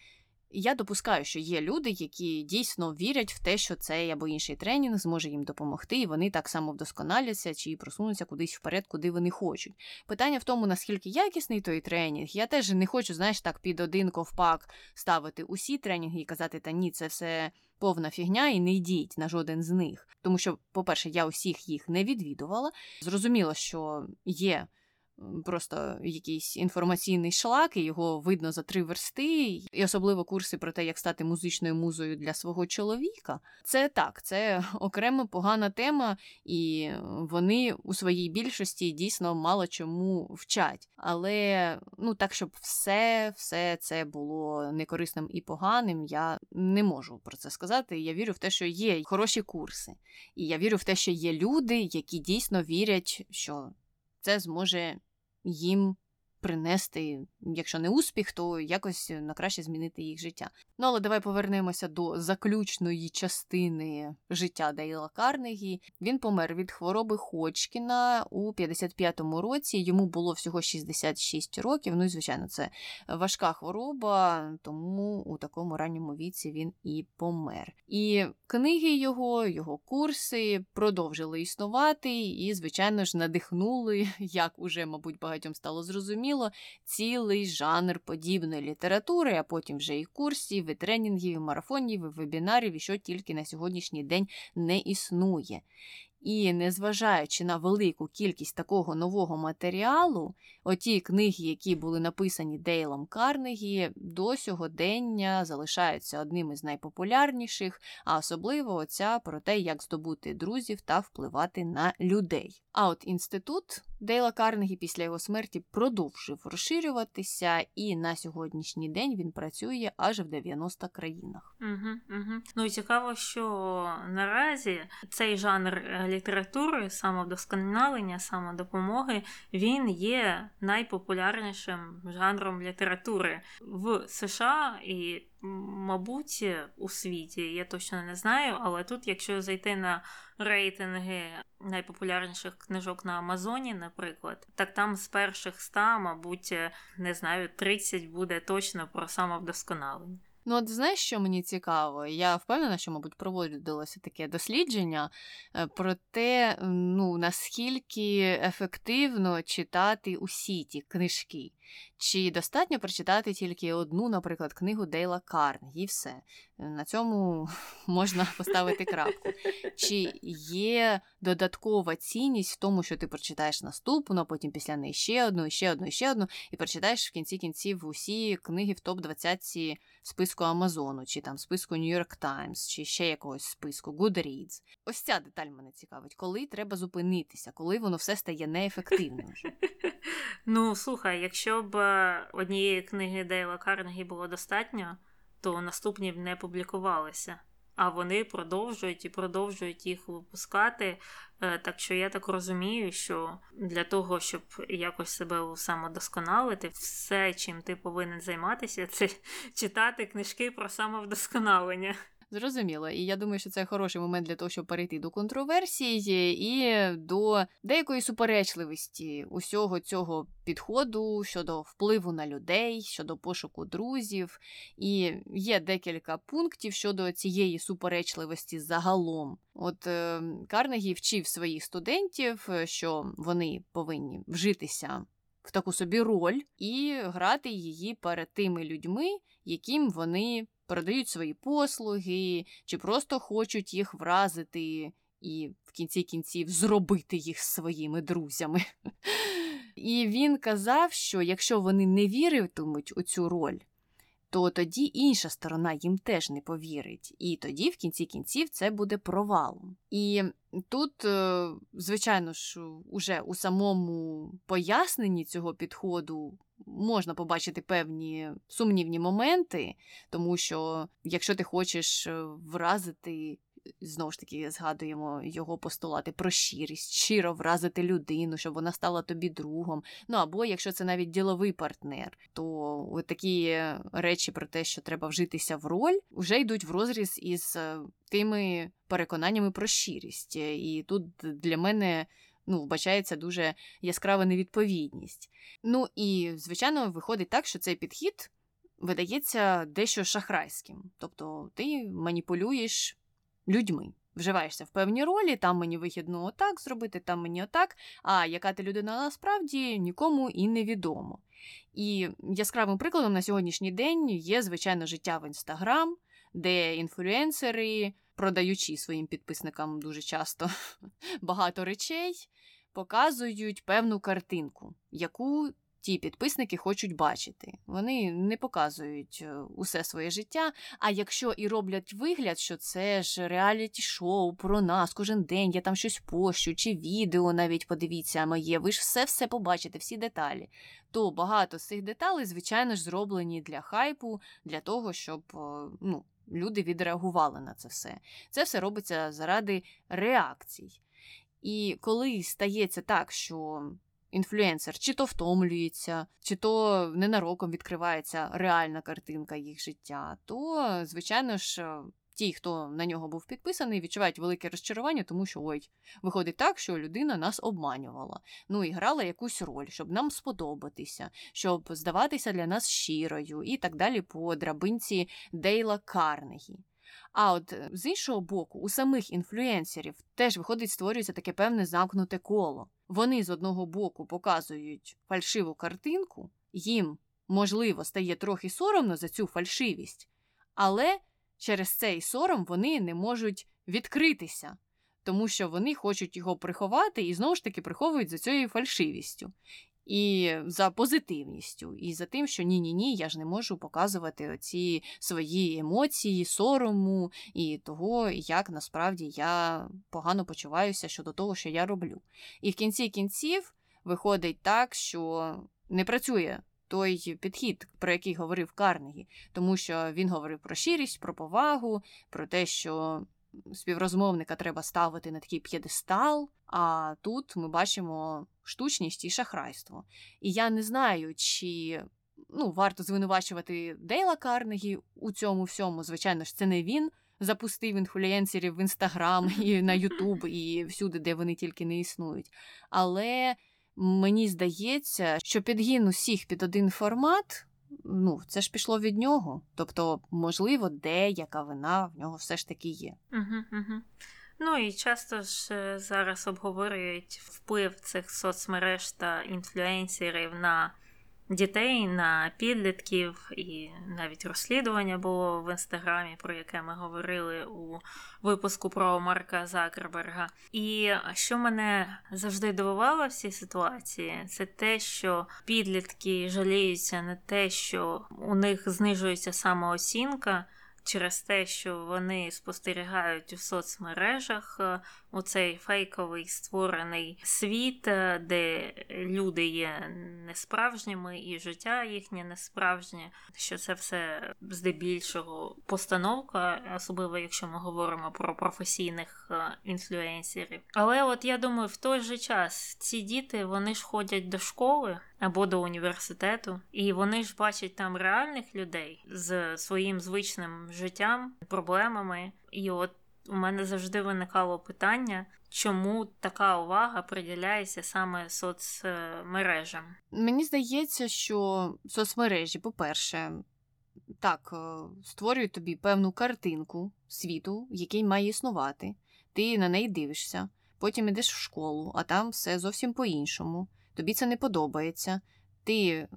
Я допускаю, що є люди, які дійсно вірять в те, що цей або інший тренінг зможе їм допомогти, і вони так само вдосконаляться чи просунуться кудись вперед, куди вони хочуть. Питання в тому, наскільки якісний той тренінг. Я теж не хочу, знаєш, так під один ковпак ставити усі тренінги і казати, та ні, це все повна фігня, і не йдіть на жоден з них. Тому що, по-перше, я усіх їх не відвідувала. Зрозуміло, що є просто якийсь інформаційний шлак, і його видно за три версти, і особливо курси про те, як стати музичною музою для свого чоловіка. Це так, це окрема погана тема, і вони у своїй більшості дійсно мало чому вчать. Але ну так, щоб все, все це було некорисним і поганим, я не можу про це сказати. Я вірю в те, що є хороші курси, і я вірю в те, що є люди, які дійсно вірять, що це зможе їм принести, якщо не успіх, то якось на краще змінити їх життя. Ну але давай повернемося до заключної частини життя Дейла Карнегі. Він помер від хвороби Ходжкіна у 55-му році. Йому було всього 66 років. Ну і звичайно, це важка хвороба, тому у такому ранньому віці він і помер. І книги його, його курси продовжили існувати і, звичайно ж, надихнули, як уже, мабуть, багатьом стало зрозуміло зрозуміло, цілий жанр подібної літератури, а потім вже і курсів, і тренінгів, і марафонів, і вебінарів, і що тільки на сьогоднішній день не існує. І незважаючи на велику кількість такого нового матеріалу, оті книги, які були написані Дейлом Карнегі, до сьогодення залишаються одним із найпопулярніших, а особливо оця про те, як здобути друзів та впливати на людей. А от інститут Дейла Карнегі після його смерті продовжив розширюватися, і на сьогоднішній день він працює аж в 90 країнах. Угу, угу. Ну цікаво, що наразі цей жанр е, літератури, самовдосконалення, самодопомоги, він є найпопулярнішим жанром літератури в США і. Мабуть, у світі я точно не знаю, але тут, якщо зайти на рейтинги найпопулярніших книжок на Амазоні, наприклад, так там з перших ста, мабуть, не знаю, 30 буде точно про самовдосконалення. Ну, от знаєш, що мені цікаво? Я впевнена, що, мабуть, проводилося таке дослідження е, про те, ну, наскільки ефективно читати усі ті книжки. Чи достатньо прочитати тільки одну, наприклад, книгу Дейла Карнегі і все. На цьому можна поставити крапку. Чи є додаткова цінність в тому, що ти прочитаєш наступну, а потім після неї ще одну, ще одну, ще одну, і прочитаєш в кінці кінців усі книги в топ-20 списку Амазону, чи там списку York Times, чи ще якогось списку Goodreads. Ось ця деталь мене цікавить, коли треба зупинитися, коли воно все стає неефективним. Ну, слухай, якщо б е, однієї книги Дейла Карнегі було достатньо, то наступні б не публікувалися. А вони продовжують і продовжують їх випускати. Е, так що я так розумію, що для того, щоб якось себе самодосконалити, все, чим ти повинен займатися, це читати книжки про самовдосконалення. Зрозуміло, і я думаю, що це хороший момент для того, щоб перейти до контроверсій і до деякої суперечливості усього цього підходу щодо впливу на людей, щодо пошуку друзів. І є декілька пунктів щодо цієї суперечливості загалом. От е, Карнегі вчив своїх студентів, що вони повинні вжитися в таку собі роль і грати її перед тими людьми, яким вони передають свої послуги, чи просто хочуть їх вразити і в кінці кінців зробити їх своїми друзями. І він казав, що якщо вони не віритимуть у цю роль, то тоді інша сторона їм теж не повірить. І тоді, в кінці кінців, це буде провалом. І тут, е, звичайно ж, уже у самому поясненні цього підходу можна побачити певні сумнівні моменти, тому що якщо ти хочеш е, вразити. Знову ж таки, згадуємо його постулати про щирість, щиро вразити людину, щоб вона стала тобі другом. Ну або якщо це навіть діловий партнер, то такі речі про те, що треба вжитися в роль, вже йдуть в розріз із е, тими переконаннями про щирість. І тут для мене ну, вбачається дуже яскрава невідповідність. Ну і, звичайно, виходить так, що цей підхід видається дещо шахрайським. Тобто ти маніпулюєш людьми. Вживаєшся в певні ролі, там мені вигідно отак зробити, там мені отак. А яка ти людина насправді нікому і не відомо. І яскравим прикладом на сьогоднішній день є, звичайно, життя в інстаграм, де інфлюенсери, продаючи своїм підписникам дуже часто багато речей, показують певну картинку, яку ті підписники хочуть бачити. Вони не показують е, усе своє життя. А якщо і роблять вигляд, що це ж реаліті-шоу про нас кожен день, я там щось пощу, чи відео навіть подивіться моє, ви ж все все побачите, всі деталі. То багато з цих деталей, звичайно ж, зроблені для хайпу, для того, щоб е, ну, люди відреагували на це все. Це все робиться заради реакцій. І коли стається так, що інфлюенсер чи то втомлюється, чи то ненароком відкривається реальна картинка їх життя, то, звичайно ж, ті, хто на нього був підписаний, відчувають велике розчарування, тому що ой, виходить так, що людина нас обманювала. Ну і грала якусь роль, щоб нам сподобатися, щоб здаватися для нас щирою, і так далі по драбинці Дейла Карнегі. А от е, з іншого боку, у самих інфлюенсерів теж виходить, створюється таке певне замкнуте коло. вони з одного боку показують фальшиву картинку, їм, можливо, стає трохи соромно за цю фальшивість, але через цей сором вони не можуть відкритися, тому що вони хочуть його приховати і знову ж таки приховують за цією фальшивістю. І за позитивністю, і за тим, що ні-ні ні, я ж не можу показувати оці свої емоції, сорому і того, як насправді я погано почуваюся щодо того, що я роблю. І в кінці кінців виходить так, що не працює той підхід, про який говорив Карнегі, тому що він говорив про щирість, про повагу, про те, що співрозмовника треба ставити на такий п'єдестал. А тут ми бачимо штучність і шахрайство. І я не знаю, чи ну, варто звинувачувати Дейла Карнегі у цьому всьому. Звичайно ж, це не він. Запустив інфлюенсерів в інстаграм і на Ютуб, і всюди, де вони тільки не існують. Але мені здається, що підгін усіх під один формат ну, це ж пішло від нього. Тобто, можливо, деяка вина в нього все ж таки є. Ну і часто ж е, зараз обговорюють вплив цих соцмереж та інфлюенсерів на дітей, на підлітків, і навіть розслідування було в інстаграмі, про яке ми говорили у випуску про Марка Закерберга. І що мене завжди дивувало в цій ситуації, це те, що підлітки жаліються на те, що у них знижується самооцінка через те, що вони спостерігають у соцмережах у цей фейковий створений світ, е, де люди є несправжніми і життя їхнє несправжнє, що це все здебільшого постановка, особливо якщо ми говоримо про професійних е, інфлюенсерів. Але от я думаю, в той же час ці діти вони ж ходять до школи або до університету, і вони ж бачать там реальних людей з своїм звичним життям, проблемами. І от у мене завжди виникало питання, чому така увага приділяється саме соцмережам. Мені здається, що соцмережі, по-перше, так, е, створюють тобі певну картинку світу, який має існувати. Ти на неї дивишся, потім йдеш в школу, а там все зовсім по-іншому тобі це не подобається, ти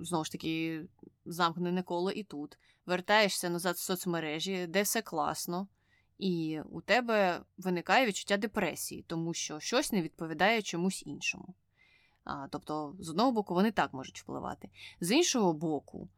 знову ж таки замкнене коло і тут, вертаєшся назад в соцмережі, де все класно, і у тебе виникає відчуття депресії, тому що щось не відповідає чомусь іншому. А, Тобто, з одного боку, вони так можуть впливати. З іншого боку,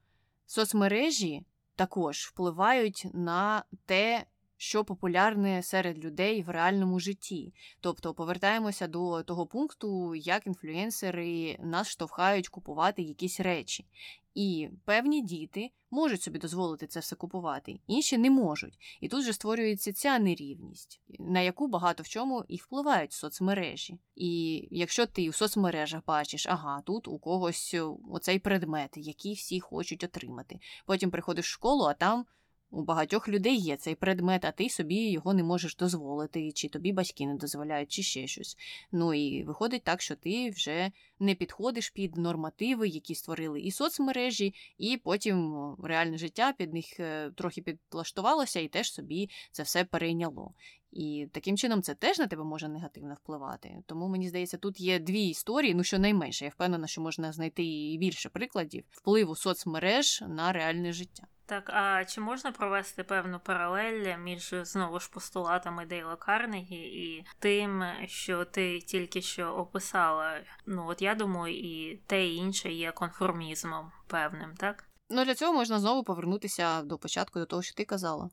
соцмережі також впливають на те, що популярне серед людей в реальному житті. Тобто повертаємося до того пункту, як інфлюенсери нас штовхають купувати якісь речі. І певні діти можуть собі дозволити це все купувати, інші не можуть. І тут же створюється ця нерівність, на яку багато в чому і впливають соцмережі. І якщо ти у соцмережах бачиш, ага, тут у когось оцей предмет, який всі хочуть отримати. Потім приходиш в школу, а там у багатьох людей є цей предмет, а ти собі його не можеш дозволити, чи тобі батьки не дозволяють, чи ще щось. Ну і виходить так, що ти вже не підходиш під нормативи, які створили і соцмережі, і потім реальне життя під них е, трохи підлаштувалося і теж собі це все перейняло. І таким чином це теж на тебе може негативно впливати. Тому мені здається, тут є дві історії, ну щонайменше. Я впевнена, що можна знайти і більше прикладів впливу соцмереж на реальне життя. Так, а чи можна провести певну паралель між знову ж постулатами Дейла Карнегі і тим, що ти тільки що описала? Ну от я думаю, і те і інше є конформізмом певним, так? Ну для цього можна знову повернутися до початку, до того, що ти казала.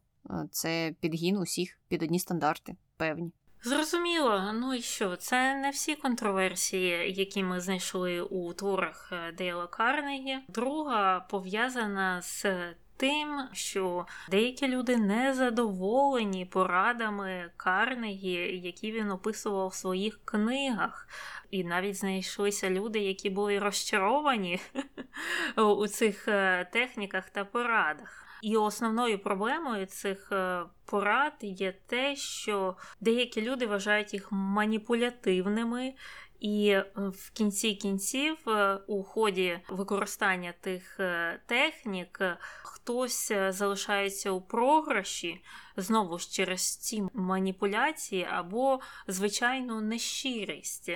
Це підгін усіх під одні стандарти, певні. Зрозуміло, ну і що? Це не всі контроверсії, які ми знайшли у творах е, Дейла Карнегі. Друга пов'язана з тим, що деякі люди не задоволені порадами Карнегі, які він описував в своїх книгах. І навіть знайшлися люди, які були розчаровані у цих е, техніках та порадах. І основною проблемою цих е, порад є те, що деякі люди вважають їх маніпулятивними. І е, в кінці кінців, е, у ході використання тих технік, хтось залишається у програші знову ж через ці маніпуляції або звичайну нещирість.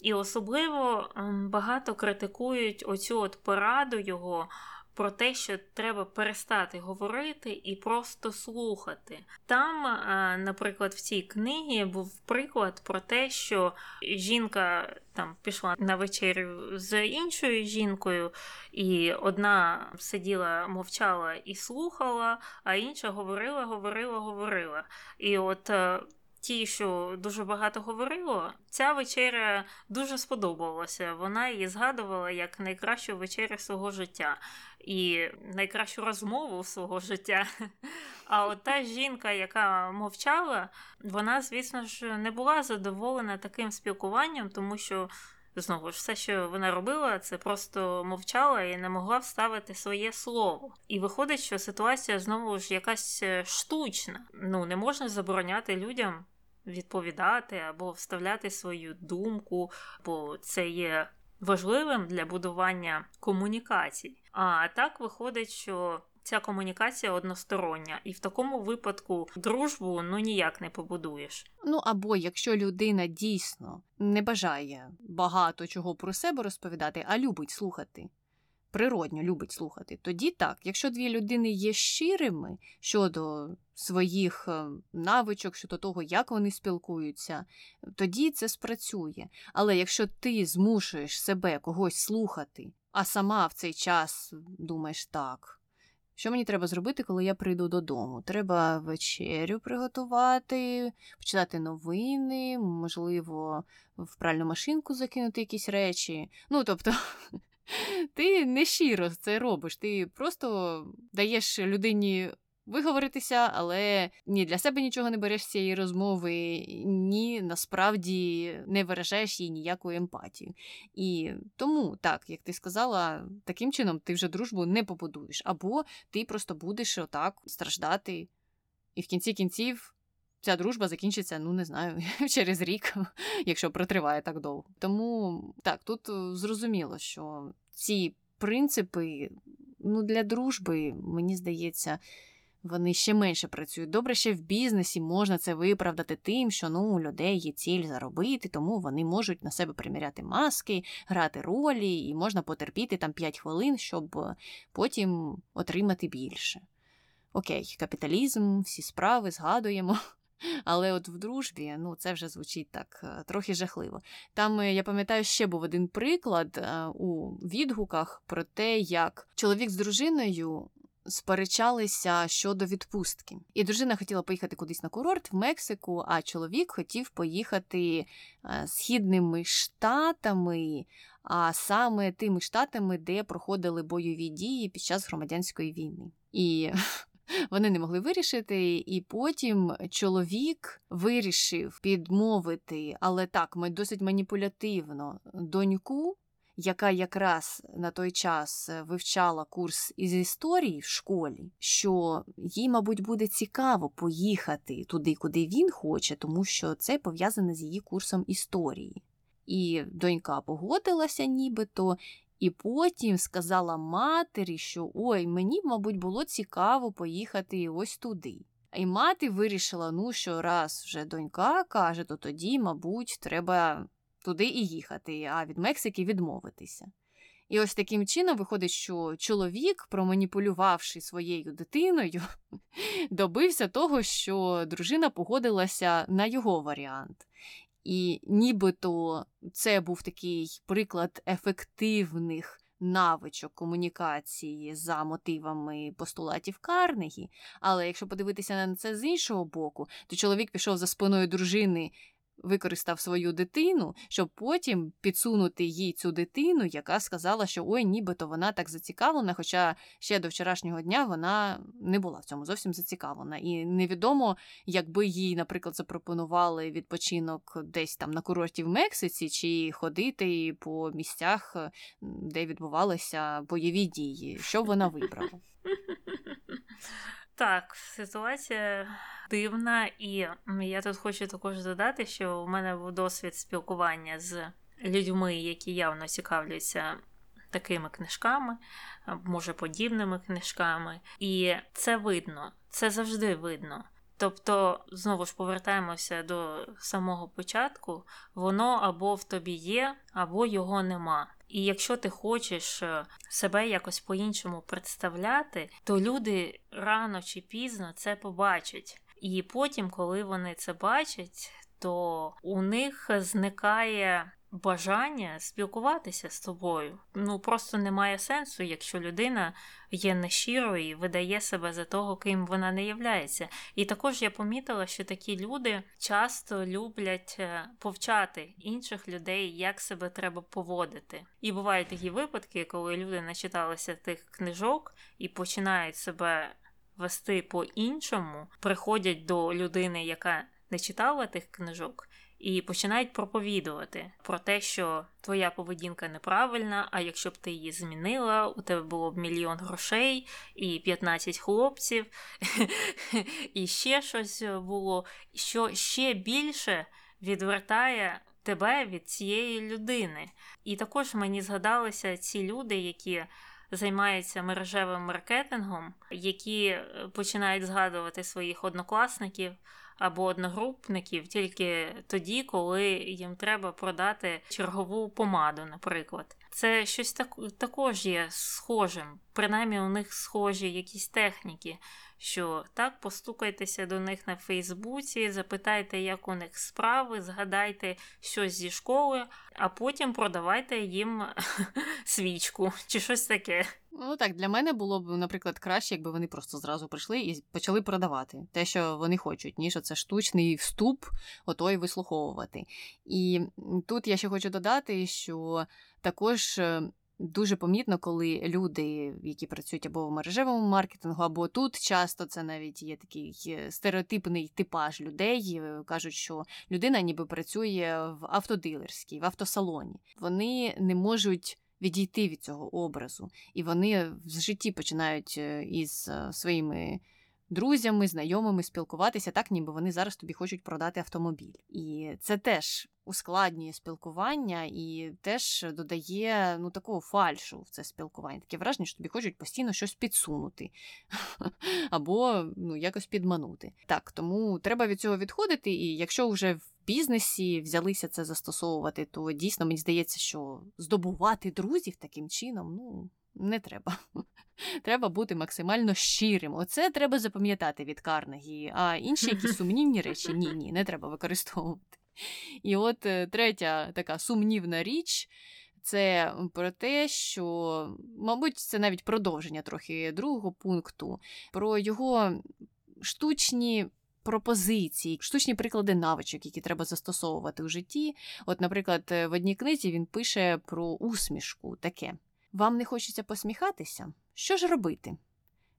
І особливо багато критикують оцю от пораду його про те, що треба перестати говорити і просто слухати. Там, е, наприклад, в цій книгі був приклад про те, що жінка там пішла на вечерю з іншою жінкою, і одна сиділа, мовчала і слухала, а інша говорила, говорила, говорила. І от. Ті, що дуже багато говорило, ця вечеря дуже сподобалася. Вона її згадувала як найкращу вечерю свого життя і найкращу розмову свого життя. А от та жінка, яка мовчала, вона, звісно ж, не була задоволена таким спілкуванням, тому що. Знову ж все, що вона робила, це просто мовчала і не могла вставити своє слово. І виходить, що ситуація знову ж якась е, штучна. Ну не можна забороняти людям відповідати або вставляти свою думку, бо це є важливим для будування комунікацій. А так виходить, що ця комунікація одностороння, і в такому випадку дружбу ну ніяк не побудуєш. Ну або якщо людина дійсно не бажає багато чого про себе розповідати, а любить слухати природньо любить слухати. Тоді так, якщо дві людини є щирими щодо своїх е, навичок, щодо того, як вони спілкуються, тоді це спрацює. Але якщо ти змушуєш себе когось слухати, а сама в цей час думаєш так. Що мені треба зробити, коли я прийду додому? Треба вечерю приготувати, почитати новини, можливо, в пральну машинку закинути якісь речі. Ну, тобто, ти не щиро це робиш. Ти просто даєш людині виговоритися, але ні для себе нічого не береш з цієї розмови, ні насправді не виражаєш їй ніякої емпатії. І тому, так, як ти сказала, таким чином ти вже дружбу не побудуєш, або ти просто будеш отак страждати. І в кінці кінців ця дружба закінчиться, ну не знаю, через рік, якщо протриває так довго. Тому так, тут е, зрозуміло, що ці принципи ну, для дружби, мені здається, вони ще менше працюють. Добре, ще в бізнесі можна це виправдати тим, що ну, у людей є ціль заробити, тому вони можуть на себе приміряти маски, грати ролі, і можна потерпіти там 5 хвилин, щоб потім отримати більше. Окей, капіталізм, всі справи згадуємо. Але от в дружбі ну, це вже звучить так е, трохи жахливо. Там, е, я пам'ятаю, ще був один приклад е, у відгуках про те, як чоловік з дружиною. Сперечалися щодо відпустки. І дружина хотіла поїхати кудись на курорт в Мексику, а чоловік хотів поїхати східними штатами, а саме тими штатами, де проходили бойові дії під час громадянської війни. І вони не могли вирішити, і потім чоловік вирішив підмовити, але так, досить маніпулятивно доньку. Яка якраз на той час вивчала курс із історії в школі, що їй, мабуть, буде цікаво поїхати туди, куди він хоче, тому що це пов'язане з її курсом історії. І донька погодилася, нібито, і потім сказала матері, що ой, мені, мабуть, було цікаво поїхати ось туди. І мати вирішила, ну що раз вже донька каже, то тоді, мабуть, треба туди і їхати, а від Мексики відмовитися. І ось таким чином виходить, що чоловік, проманіпулювавши своєю дитиною, добився того, що дружина погодилася на його варіант. І нібито це був такий приклад ефективних навичок комунікації за мотивами постулатів Карнегі. Але якщо подивитися на це з іншого боку, то чоловік пішов за спиною дружини використав свою дитину, щоб потім підсунути їй цю дитину, яка сказала, що ой, нібито вона так зацікавлена, хоча ще до вчорашнього дня вона не була в цьому зовсім зацікавлена. І невідомо, якби їй, наприклад, запропонували відпочинок десь там на курорті в Мексиці, чи ходити по місцях, де відбувалися бойові дії, що вона вибрала. Так, ситуація дивна, і я тут хочу також додати, що у мене був досвід спілкування з людьми, які явно цікавляться такими книжками, може подібними книжками. І це видно, це завжди видно. Тобто, знову ж повертаємося до самого початку, воно або в тобі є, або його нема. І якщо ти хочеш е, себе якось по-іншому представляти, то люди рано чи пізно це побачать. І потім, коли вони це бачать, то у них зникає бажання спілкуватися з тобою. Ну просто немає сенсу, якщо людина є нещирою і видає себе за того, ким вона не являється. І також я помітила, що такі люди часто люблять е, повчати інших людей, як себе треба поводити. І бувають такі випадки, коли люди начиталися тих книжок і починають себе вести по-іншому, приходять до людини, яка не читала тих книжок, і починають проповідувати про те, що твоя поведінка неправильна, а якщо б ти її змінила, у тебе було б мільйон грошей і 15 хлопців, і ще щось було, що ще більше відвертає. Тебе від цієї людини. І також мені згадалися ці люди, які займаються мережевим маркетингом, які починають згадувати своїх однокласників або одногрупників тільки тоді, коли їм треба продати чергову помаду, наприклад. Це щось так, також є схожим, принаймні у них схожі якісь техніки. Що так, постукайтеся до них на Фейсбуці, запитайте, як у них справи, згадайте щось зі школи, а потім продавайте їм свічку чи щось таке. Ну так, для мене було б, наприклад, краще, якби вони просто зразу прийшли і почали продавати те, що вони хочуть, ніж це штучний вступ, отой вислуховувати. І тут я ще хочу додати, що також. Дуже помітно, коли люди, які працюють або в мережевому маркетингу, або тут часто це навіть є такий е, стереотипний типаж людей. Е, кажуть, що людина ніби працює в автодилерській, в автосалоні. Вони не можуть відійти від цього образу. І вони в житті починають е, із своїми друзями, знайомими спілкуватися, так ніби вони зараз тобі хочуть продати автомобіль. І це теж ускладнює спілкування і теж додає ну такого фальшу в це спілкування. Таке враження, що тобі хочуть постійно щось підсунути або ну, якось підманути. Так, тому треба від цього відходити, і якщо вже в бізнесі взялися це застосовувати, то дійсно мені здається, що здобувати друзів таким чином, ну. Не треба. Треба бути максимально щирим. Оце треба запам'ятати від Карнегі, а інші якісь сумнівні речі ні, ні, не треба використовувати. І от е, третя така сумнівна річ це про те, що, мабуть, це навіть продовження трохи другого пункту, про його штучні пропозиції, штучні приклади навичок, які треба застосовувати у житті. От, наприклад, в одній книзі він пише про усмішку таке: Вам не хочеться посміхатися? Що ж робити?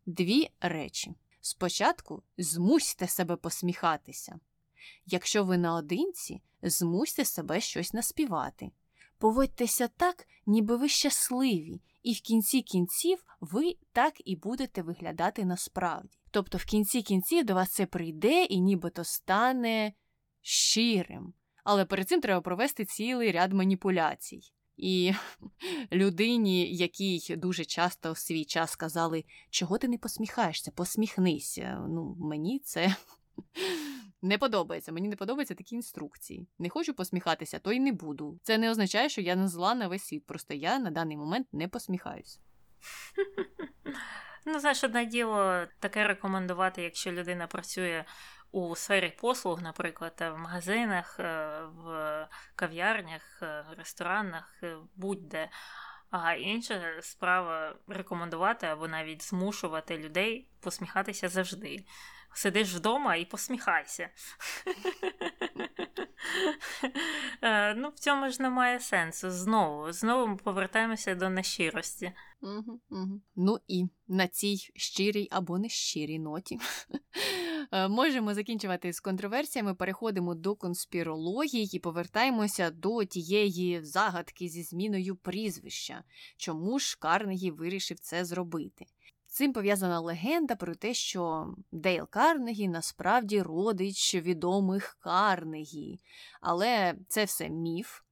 Дві речі. Спочатку змусьте себе посміхатися. Якщо ви наодинці, змусьте себе щось наспівати. Поводьтеся так, ніби ви щасливі, і в кінці кінців ви так і будете виглядати насправді. Тобто, в кінці кінців до вас це прийде і нібито стане щирим. Але перед цим треба провести цілий ряд маніпуляцій. І людині, якій дуже часто в свій час сказали, чого ти не посміхаєшся, посміхнися. Ну, мені це не подобається. Мені не подобаються такі інструкції. Не хочу посміхатися, то й не буду. Це не означає, що я не зла на весь світ. Просто я на даний момент не посміхаюся. Ну, знаєш, одне діло таке рекомендувати, якщо людина працює у сфері послуг, наприклад, в магазинах, е, в кав'ярнях, е, ресторанах, е, будь-де. А інша справа рекомендувати або навіть змушувати людей посміхатися завжди. Сидиш вдома і посміхайся. Ну, в цьому ж немає сенсу. Знову знову ми повертаємося до нещирості. Угу, угу. Ну і на цій щирій або нещирій ноті можемо закінчувати з контроверсіями, переходимо до конспірології і повертаємося до тієї загадки зі зміною прізвища. Чому ж Карнегі вирішив це зробити? цим пов'язана легенда про те, що Дейл Карнегі насправді родич відомих Карнегі. Але це все міф.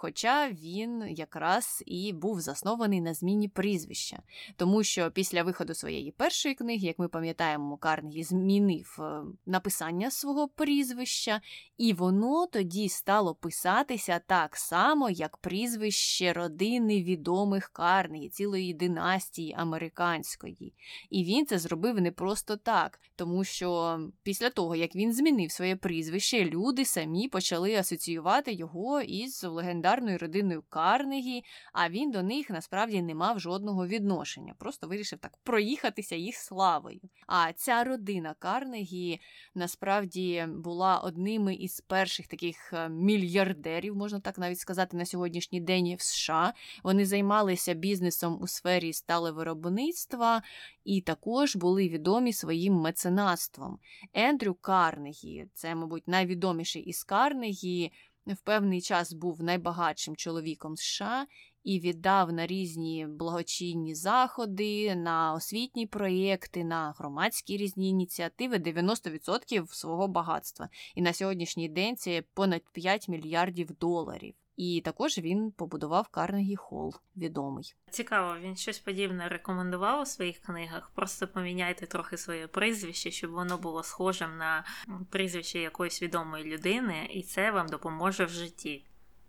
Хоча він якраз і був заснований на зміні прізвища, тому що після виходу своєї першої книги, як ми пам'ятаємо, Карнегі змінив е, написання свого прізвища, і воно тоді стало писатися так само, як прізвище родини відомих Карнегі, цілої династії американської. І він це зробив не просто так, тому що після того, як він змінив своє прізвище, люди самі почали асоціювати його із легендарною родиною Карнегі, а він до них насправді не мав жодного відношення, просто вирішив так проїхатися їх славою. А ця родина Карнегі насправді була одними із перших таких е, мільярдерів, можна так навіть сказати, на сьогоднішній день в США. Вони займалися бізнесом у сфері сталевиробництва і також були відомі своїм меценатством. Ендрю Карнегі, це, мабуть, найвідоміший із Карнегі, в певний час був найбагатшим чоловіком США і віддав на різні благочинні заходи, на освітні проєкти, на громадські різні ініціативи 90% свого багатства. І на сьогоднішній день це понад 5 мільярдів доларів. І також він побудував Карнегі Холл, відомий. Цікаво, він щось подібне рекомендував у своїх книгах. Просто поміняйте трохи своє прізвище, щоб воно було схожим на прізвище якоїсь відомої людини, і це вам допоможе в житті.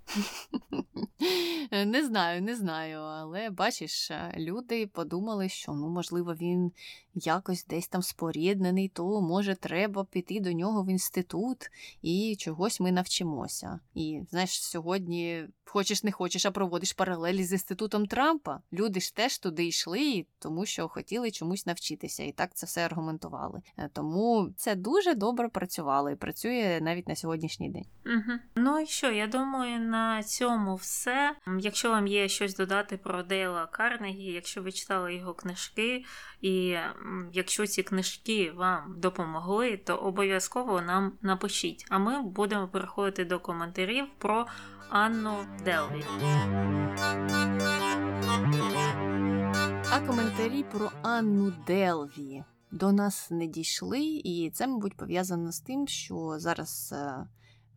Не знаю, не знаю, але бачиш, люди подумали, що ну, можливо, він якось десь там споріднений, то може треба піти до нього в інститут і чогось ми навчимося. І знаєш, сьогодні хочеш не хочеш, а проводиш паралелі з інститутом Трампа. Люди ж теж туди йшли, тому що хотіли чомусь навчитися, і так це все аргументували. Е, тому це дуже добре працювало і працює навіть на сьогоднішній день. Угу. Ну і що? Я думаю, на цьому все. Якщо вам є щось додати про Дейла Карнегі, якщо ви читали його книжки, і якщо ці книжки вам допомогли, то обов'язково нам напишіть. А ми будемо переходити до коментарів про. Анну Делві. А коментарі про Анну Делві до нас не дійшли, і це, мабуть, пов'язано з тим, що зараз е,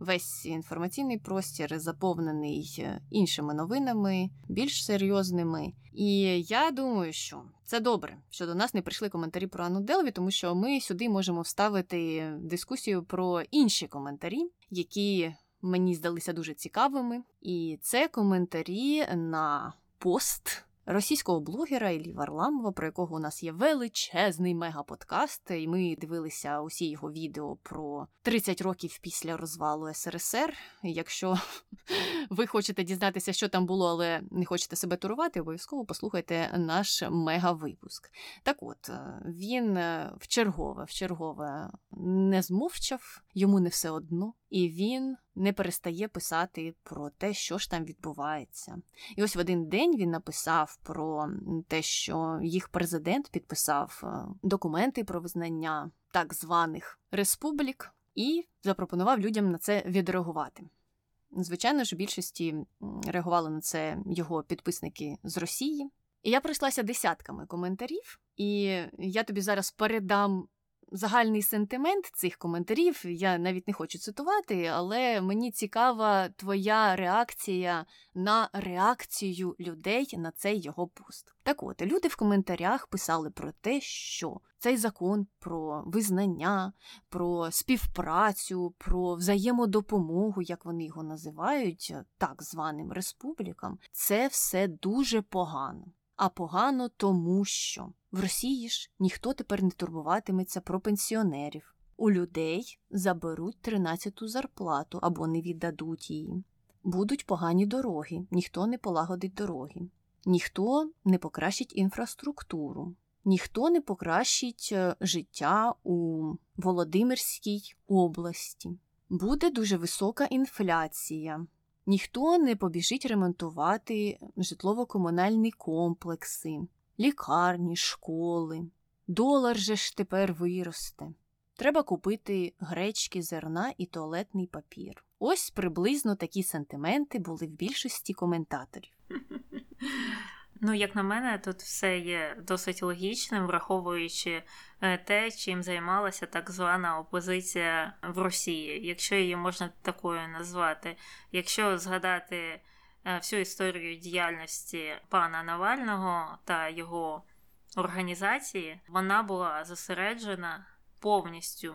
весь інформаційний простір заповнений е, іншими новинами, більш серйозними. І я думаю, що це добре, що до нас не прийшли коментарі про Анну Делві, тому що ми сюди можемо вставити дискусію про інші коментарі, які мені здалися дуже цікавими. І це коментарі на пост російського блогера Іллі Варламова, про якого у нас є величезний мегаподкаст, і ми дивилися усі його відео про 30 років після розвалу СРСР. Якщо ви хочете дізнатися, що там було, але не хочете себе турувати, обов'язково послухайте наш мегавипуск. Так от, е, він е, в чергове, в чергове не змовчав, йому не все одно, і він не перестає писати про те, що ж там відбувається. І ось в один день він написав про те, що їх президент підписав е, документи про визнання так званих республік, і запропонував людям на це відреагувати. Звичайно ж, більшості реагували на це його підписники з Росії. І я пройшлася десятками коментарів, і я тобі зараз передам загальний сентимент цих коментарів. Я навіть не хочу цитувати, але мені цікава твоя реакція на реакцію людей на цей його пост. Так от, люди в коментарях писали про те, що цей закон про визнання, про співпрацю, про взаємодопомогу, як вони його називають, так званим республікам, це все дуже погано. А погано тому, що в Росії ж ніхто тепер не турбуватиметься про пенсіонерів. У людей заберуть тринадцяту зарплату або не віддадуть її. Будуть погані дороги, ніхто не полагодить дороги, ніхто не покращить інфраструктуру, ніхто не покращить е, життя у Володимирській області. Буде дуже висока інфляція. Ніхто не побіжить ремонтувати житлово-комунальні комплекси, лікарні, школи. Долар же ж тепер виросте. Треба купити гречки, зерна і туалетний папір. Ось приблизно такі сентименти були в більшості коментаторів. Ну, як на мене, тут все є досить логічним, враховуючи е, те, чим займалася так звана опозиція в Росії, якщо її можна такою назвати. Якщо згадати е, всю історію діяльності пана Навального та його організації, вона була зосереджена повністю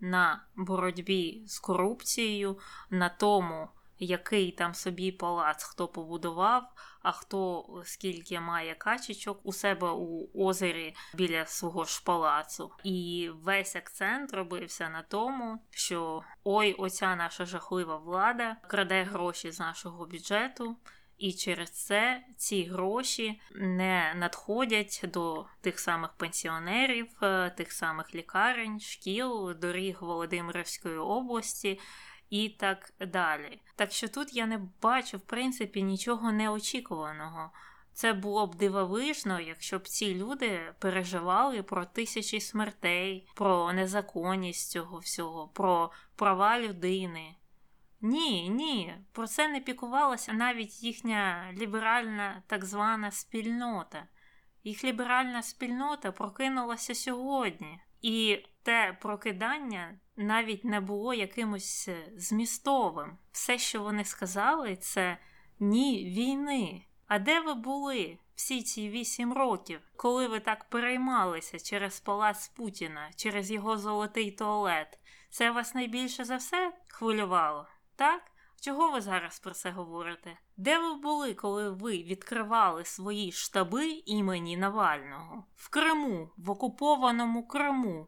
на боротьбі з корупцією, на тому, який там собі палац хто побудував, а хто скільки має качечок у себе у озері біля свого ж палацу. І весь акцент робився на тому, що ой, оця наша жахлива влада краде гроші з нашого бюджету. І через це ці гроші не надходять до тих самих пенсіонерів, е, тих самих лікарень, шкіл, доріг Володимирівської області і так далі. Так що тут я не бачу, в принципі, нічого неочікуваного. Це було б дивовижно, якщо б ці люди переживали про тисячі смертей, про незаконність цього всього, про права людини. Ні, ні, про це не пікувалася навіть їхня ліберальна так звана спільнота. Їх ліберальна спільнота прокинулася сьогодні. І те прокидання навіть не було якимось е, змістовим. Все, що вони сказали, це ні війни. А де ви були всі ці вісім років, коли ви так переймалися через палац Путіна, через його золотий туалет? Це вас найбільше за все хвилювало? Так? Чого ви зараз про це говорите? Де ви були, коли ви відкривали свої штаби імені Навального? В Криму, в окупованому Криму?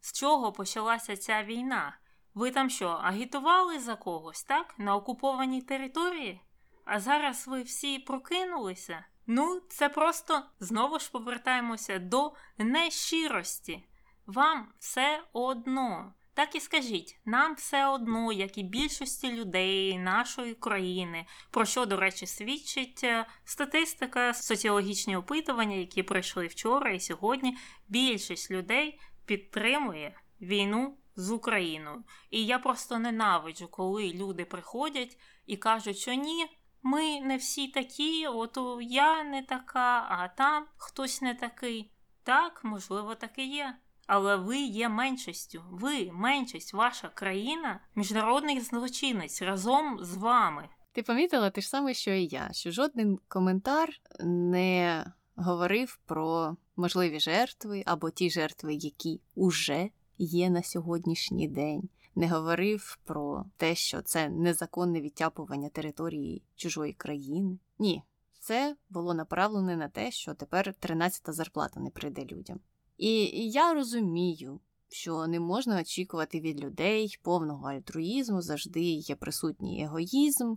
З чого почалася ця війна? Ви там що, агітували за когось, так? На окупованій території? А зараз ви всі прокинулися? Ну, це просто знову ж повертаємося до нещирості. Вам все одно. Так і скажіть, нам все одно, як і більшості людей нашої країни, про що, до речі, свідчить е, статистика, соціологічні опитування, які пройшли вчора і сьогодні. Більшість людей підтримує війну з Україною. І я просто ненавиджу, коли люди приходять і кажуть, що ні, ми не всі такі, от я не така, а там хтось не такий. Так, можливо, так і є. Але ви є меншістю. Ви меншість, ваша країна, міжнародний злочинець разом з вами. Ти помітила те ж саме, що і я, що жоден коментар не говорив про можливі жертви або ті жертви, які уже є на сьогоднішній день. Не говорив про те, що це незаконне відтяпування території чужої країни. Ні, це було направлене на те, що тепер 13-та зарплата не прийде людям. І я розумію, що не можна очікувати від людей повного альтруїзму, завжди є присутній егоїзм,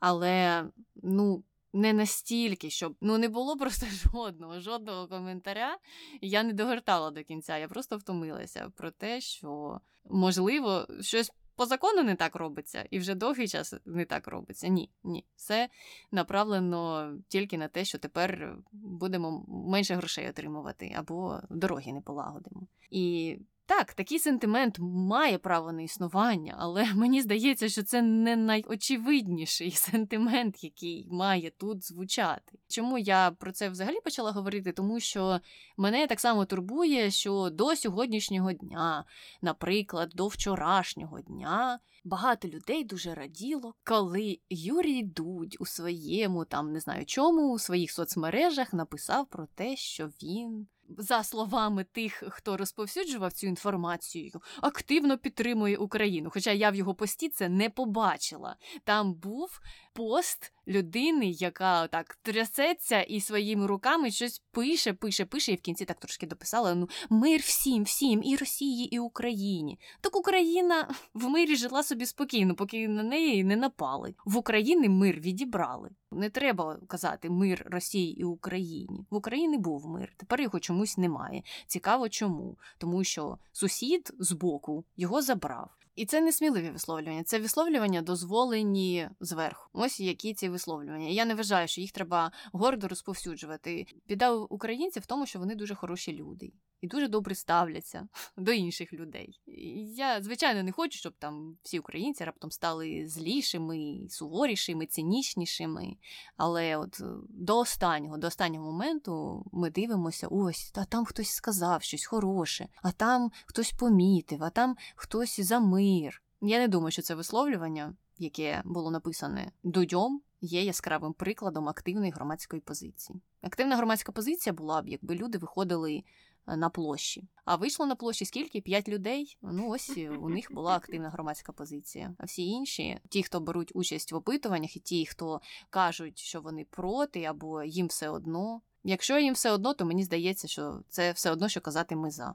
але ну. Не настільки, щоб ну не було просто жодного, жодного коментаря. Я не догортала до кінця. Я просто втомилася про те, що можливо щось по закону не так робиться, і вже довгий час не так робиться. Ні, ні. Все направлено тільки на те, що тепер будемо менше грошей отримувати або дороги не полагодимо. І так, такий сентимент має право на існування, але мені здається, що це не найочевидніший сентимент, який має тут звучати. Чому я про це взагалі почала говорити? Тому що мене так само турбує, що до сьогоднішнього дня, наприклад, до вчорашнього дня. Багато людей дуже раділо, коли Юрій Дудь у своєму там не знаю чому у своїх соцмережах написав про те, що він за словами тих, хто розповсюджував цю інформацію, активно підтримує Україну. Хоча я в його пості це не побачила. Там був пост людини, яка так трясеться і своїми руками щось пише, пише, пише, і в кінці так трошки дописала: ну, мир всім, всім, і Росії, і Україні. Так Україна в мирі жила собі спокійно, поки на неї не напали. В Україні мир відібрали. Не треба казати мир Росії і Україні. В Україні був мир. Тепер його чомусь немає. Цікаво, чому? Тому що сусід з боку його забрав. І це не сміливі висловлювання, це висловлювання дозволені зверху. Ось які ці висловлювання. Я не вважаю, що їх треба гордо розповсюджувати. Біда українців в тому, що вони дуже хороші люди і дуже добре ставляться до інших людей. Я, звичайно, не хочу, щоб там всі українці раптом стали злішими, суворішими, цинічнішими. Але от до останнього, до останнього моменту ми дивимося: ось, а там хтось сказав щось хороше, а там хтось помітив, а там хтось за мир. Я не думаю, що це висловлювання, яке було написане дудьом, є яскравим прикладом активної громадської позиції. Активна громадська позиція була б, якби люди виходили е, на площі. А вийшло на площі скільки? П'ять людей. Ну ось е, у них була активна громадська позиція. А всі інші, ті, хто беруть участь в опитуваннях, і ті, хто кажуть, що вони проти, або їм все одно. Якщо їм все одно, то мені здається, що це все одно, що казати ми за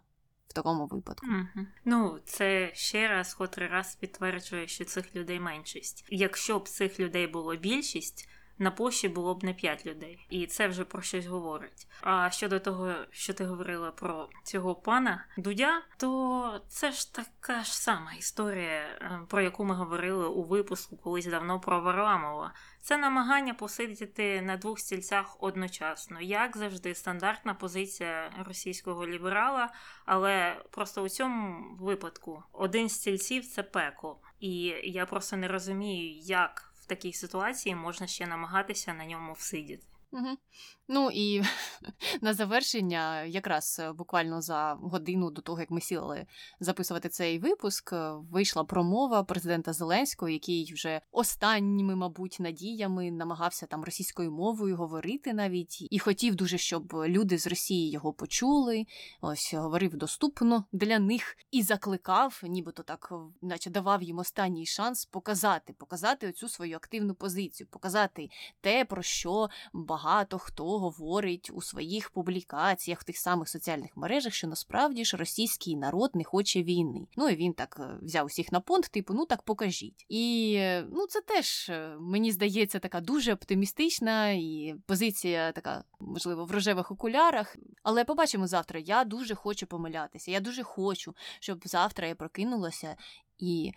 такому випадку. Угу. Ну, це ще раз, котрий раз підтверджує, що цих людей меншість. Якщо б цих людей було більшість. На площі було б не 5 людей, і це вже про щось говорить. А щодо того, що ти говорила про цього пана Дудя, то це ж така ж сама історія, е, про яку ми говорили у випуску колись давно про Варламова. Це намагання посидіти на двох стільцях одночасно, як завжди, стандартна позиція російського ліберала, але просто у цьому випадку один з стільців це пекло. І я просто не розумію, як в такій ситуації можна ще намагатися на ньому всидіти. Угу. Ну і на завершення, якраз е, буквально за годину до того, як ми сіли записувати цей випуск, е, вийшла промова президента Зеленського, який вже останніми, мабуть, надіями намагався там російською мовою говорити навіть, і хотів дуже, щоб люди з Росії його почули. Ось говорив доступно для них і закликав, нібито так, наче давав їм останній шанс показати, показати оцю свою активну позицію, показати те, про що багато хто говорить у своїх публікаціях в тих самих соціальних мережах, що насправді ж російський народ не хоче війни. Ну і він так е, взяв усіх на понт, типу, ну так покажіть. І е, ну це теж е, мені здається така дуже оптимістична і позиція така, можливо, в рожевих окулярах. Але побачимо завтра. Я дуже хочу помилятися. Я дуже хочу, щоб завтра я прокинулася і.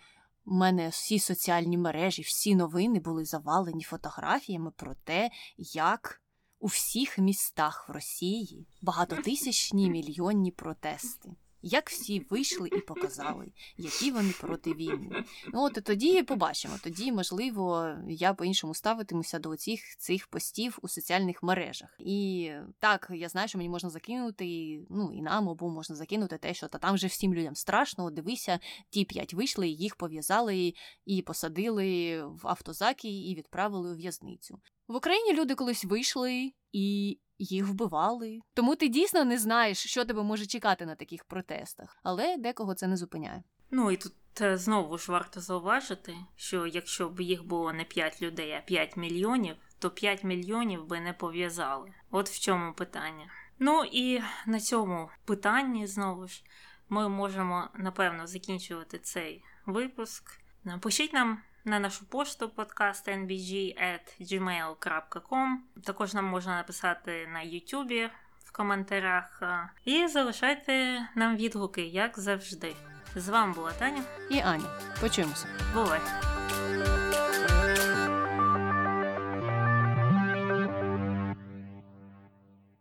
У мене всі соціальні мережі, всі новини були завалені фотографіями про те, як у всіх містах в Росії багатотисячні мільйонні протести. Як всі вийшли і показали, які вони проти війни. Ну от тоді побачимо. Тоді, можливо, я по-іншому ставитимуся до цих цих постів у соціальних мережах. І так, я знаю, що мені можна закинути, ну і нам обом можна закинути те, що та там вже всім людям страшно. От дивися, ті п'ять вийшли, їх пов'язали і посадили в автозаки і відправили у в'язницю. В Україні люди колись вийшли і їх вбивали. Тому ти дійсно не знаєш, що тебе може чекати на таких протестах, але декого це не зупиняє. Ну і тут е, знову ж варто зауважити, що якщо б їх було не 5 людей, а 5 мільйонів, то 5 мільйонів би не пов'язали. От в чому питання. Ну і на цьому питанні знову ж ми можемо напевно закінчувати цей випуск. Напишіть нам на нашу пошту podcastnbg.gmail.com. Також нам можна написати на YouTube в коментарях. І залишайте нам відгуки, як завжди. З вами була Таня і Аня. Почуємося. Бувай!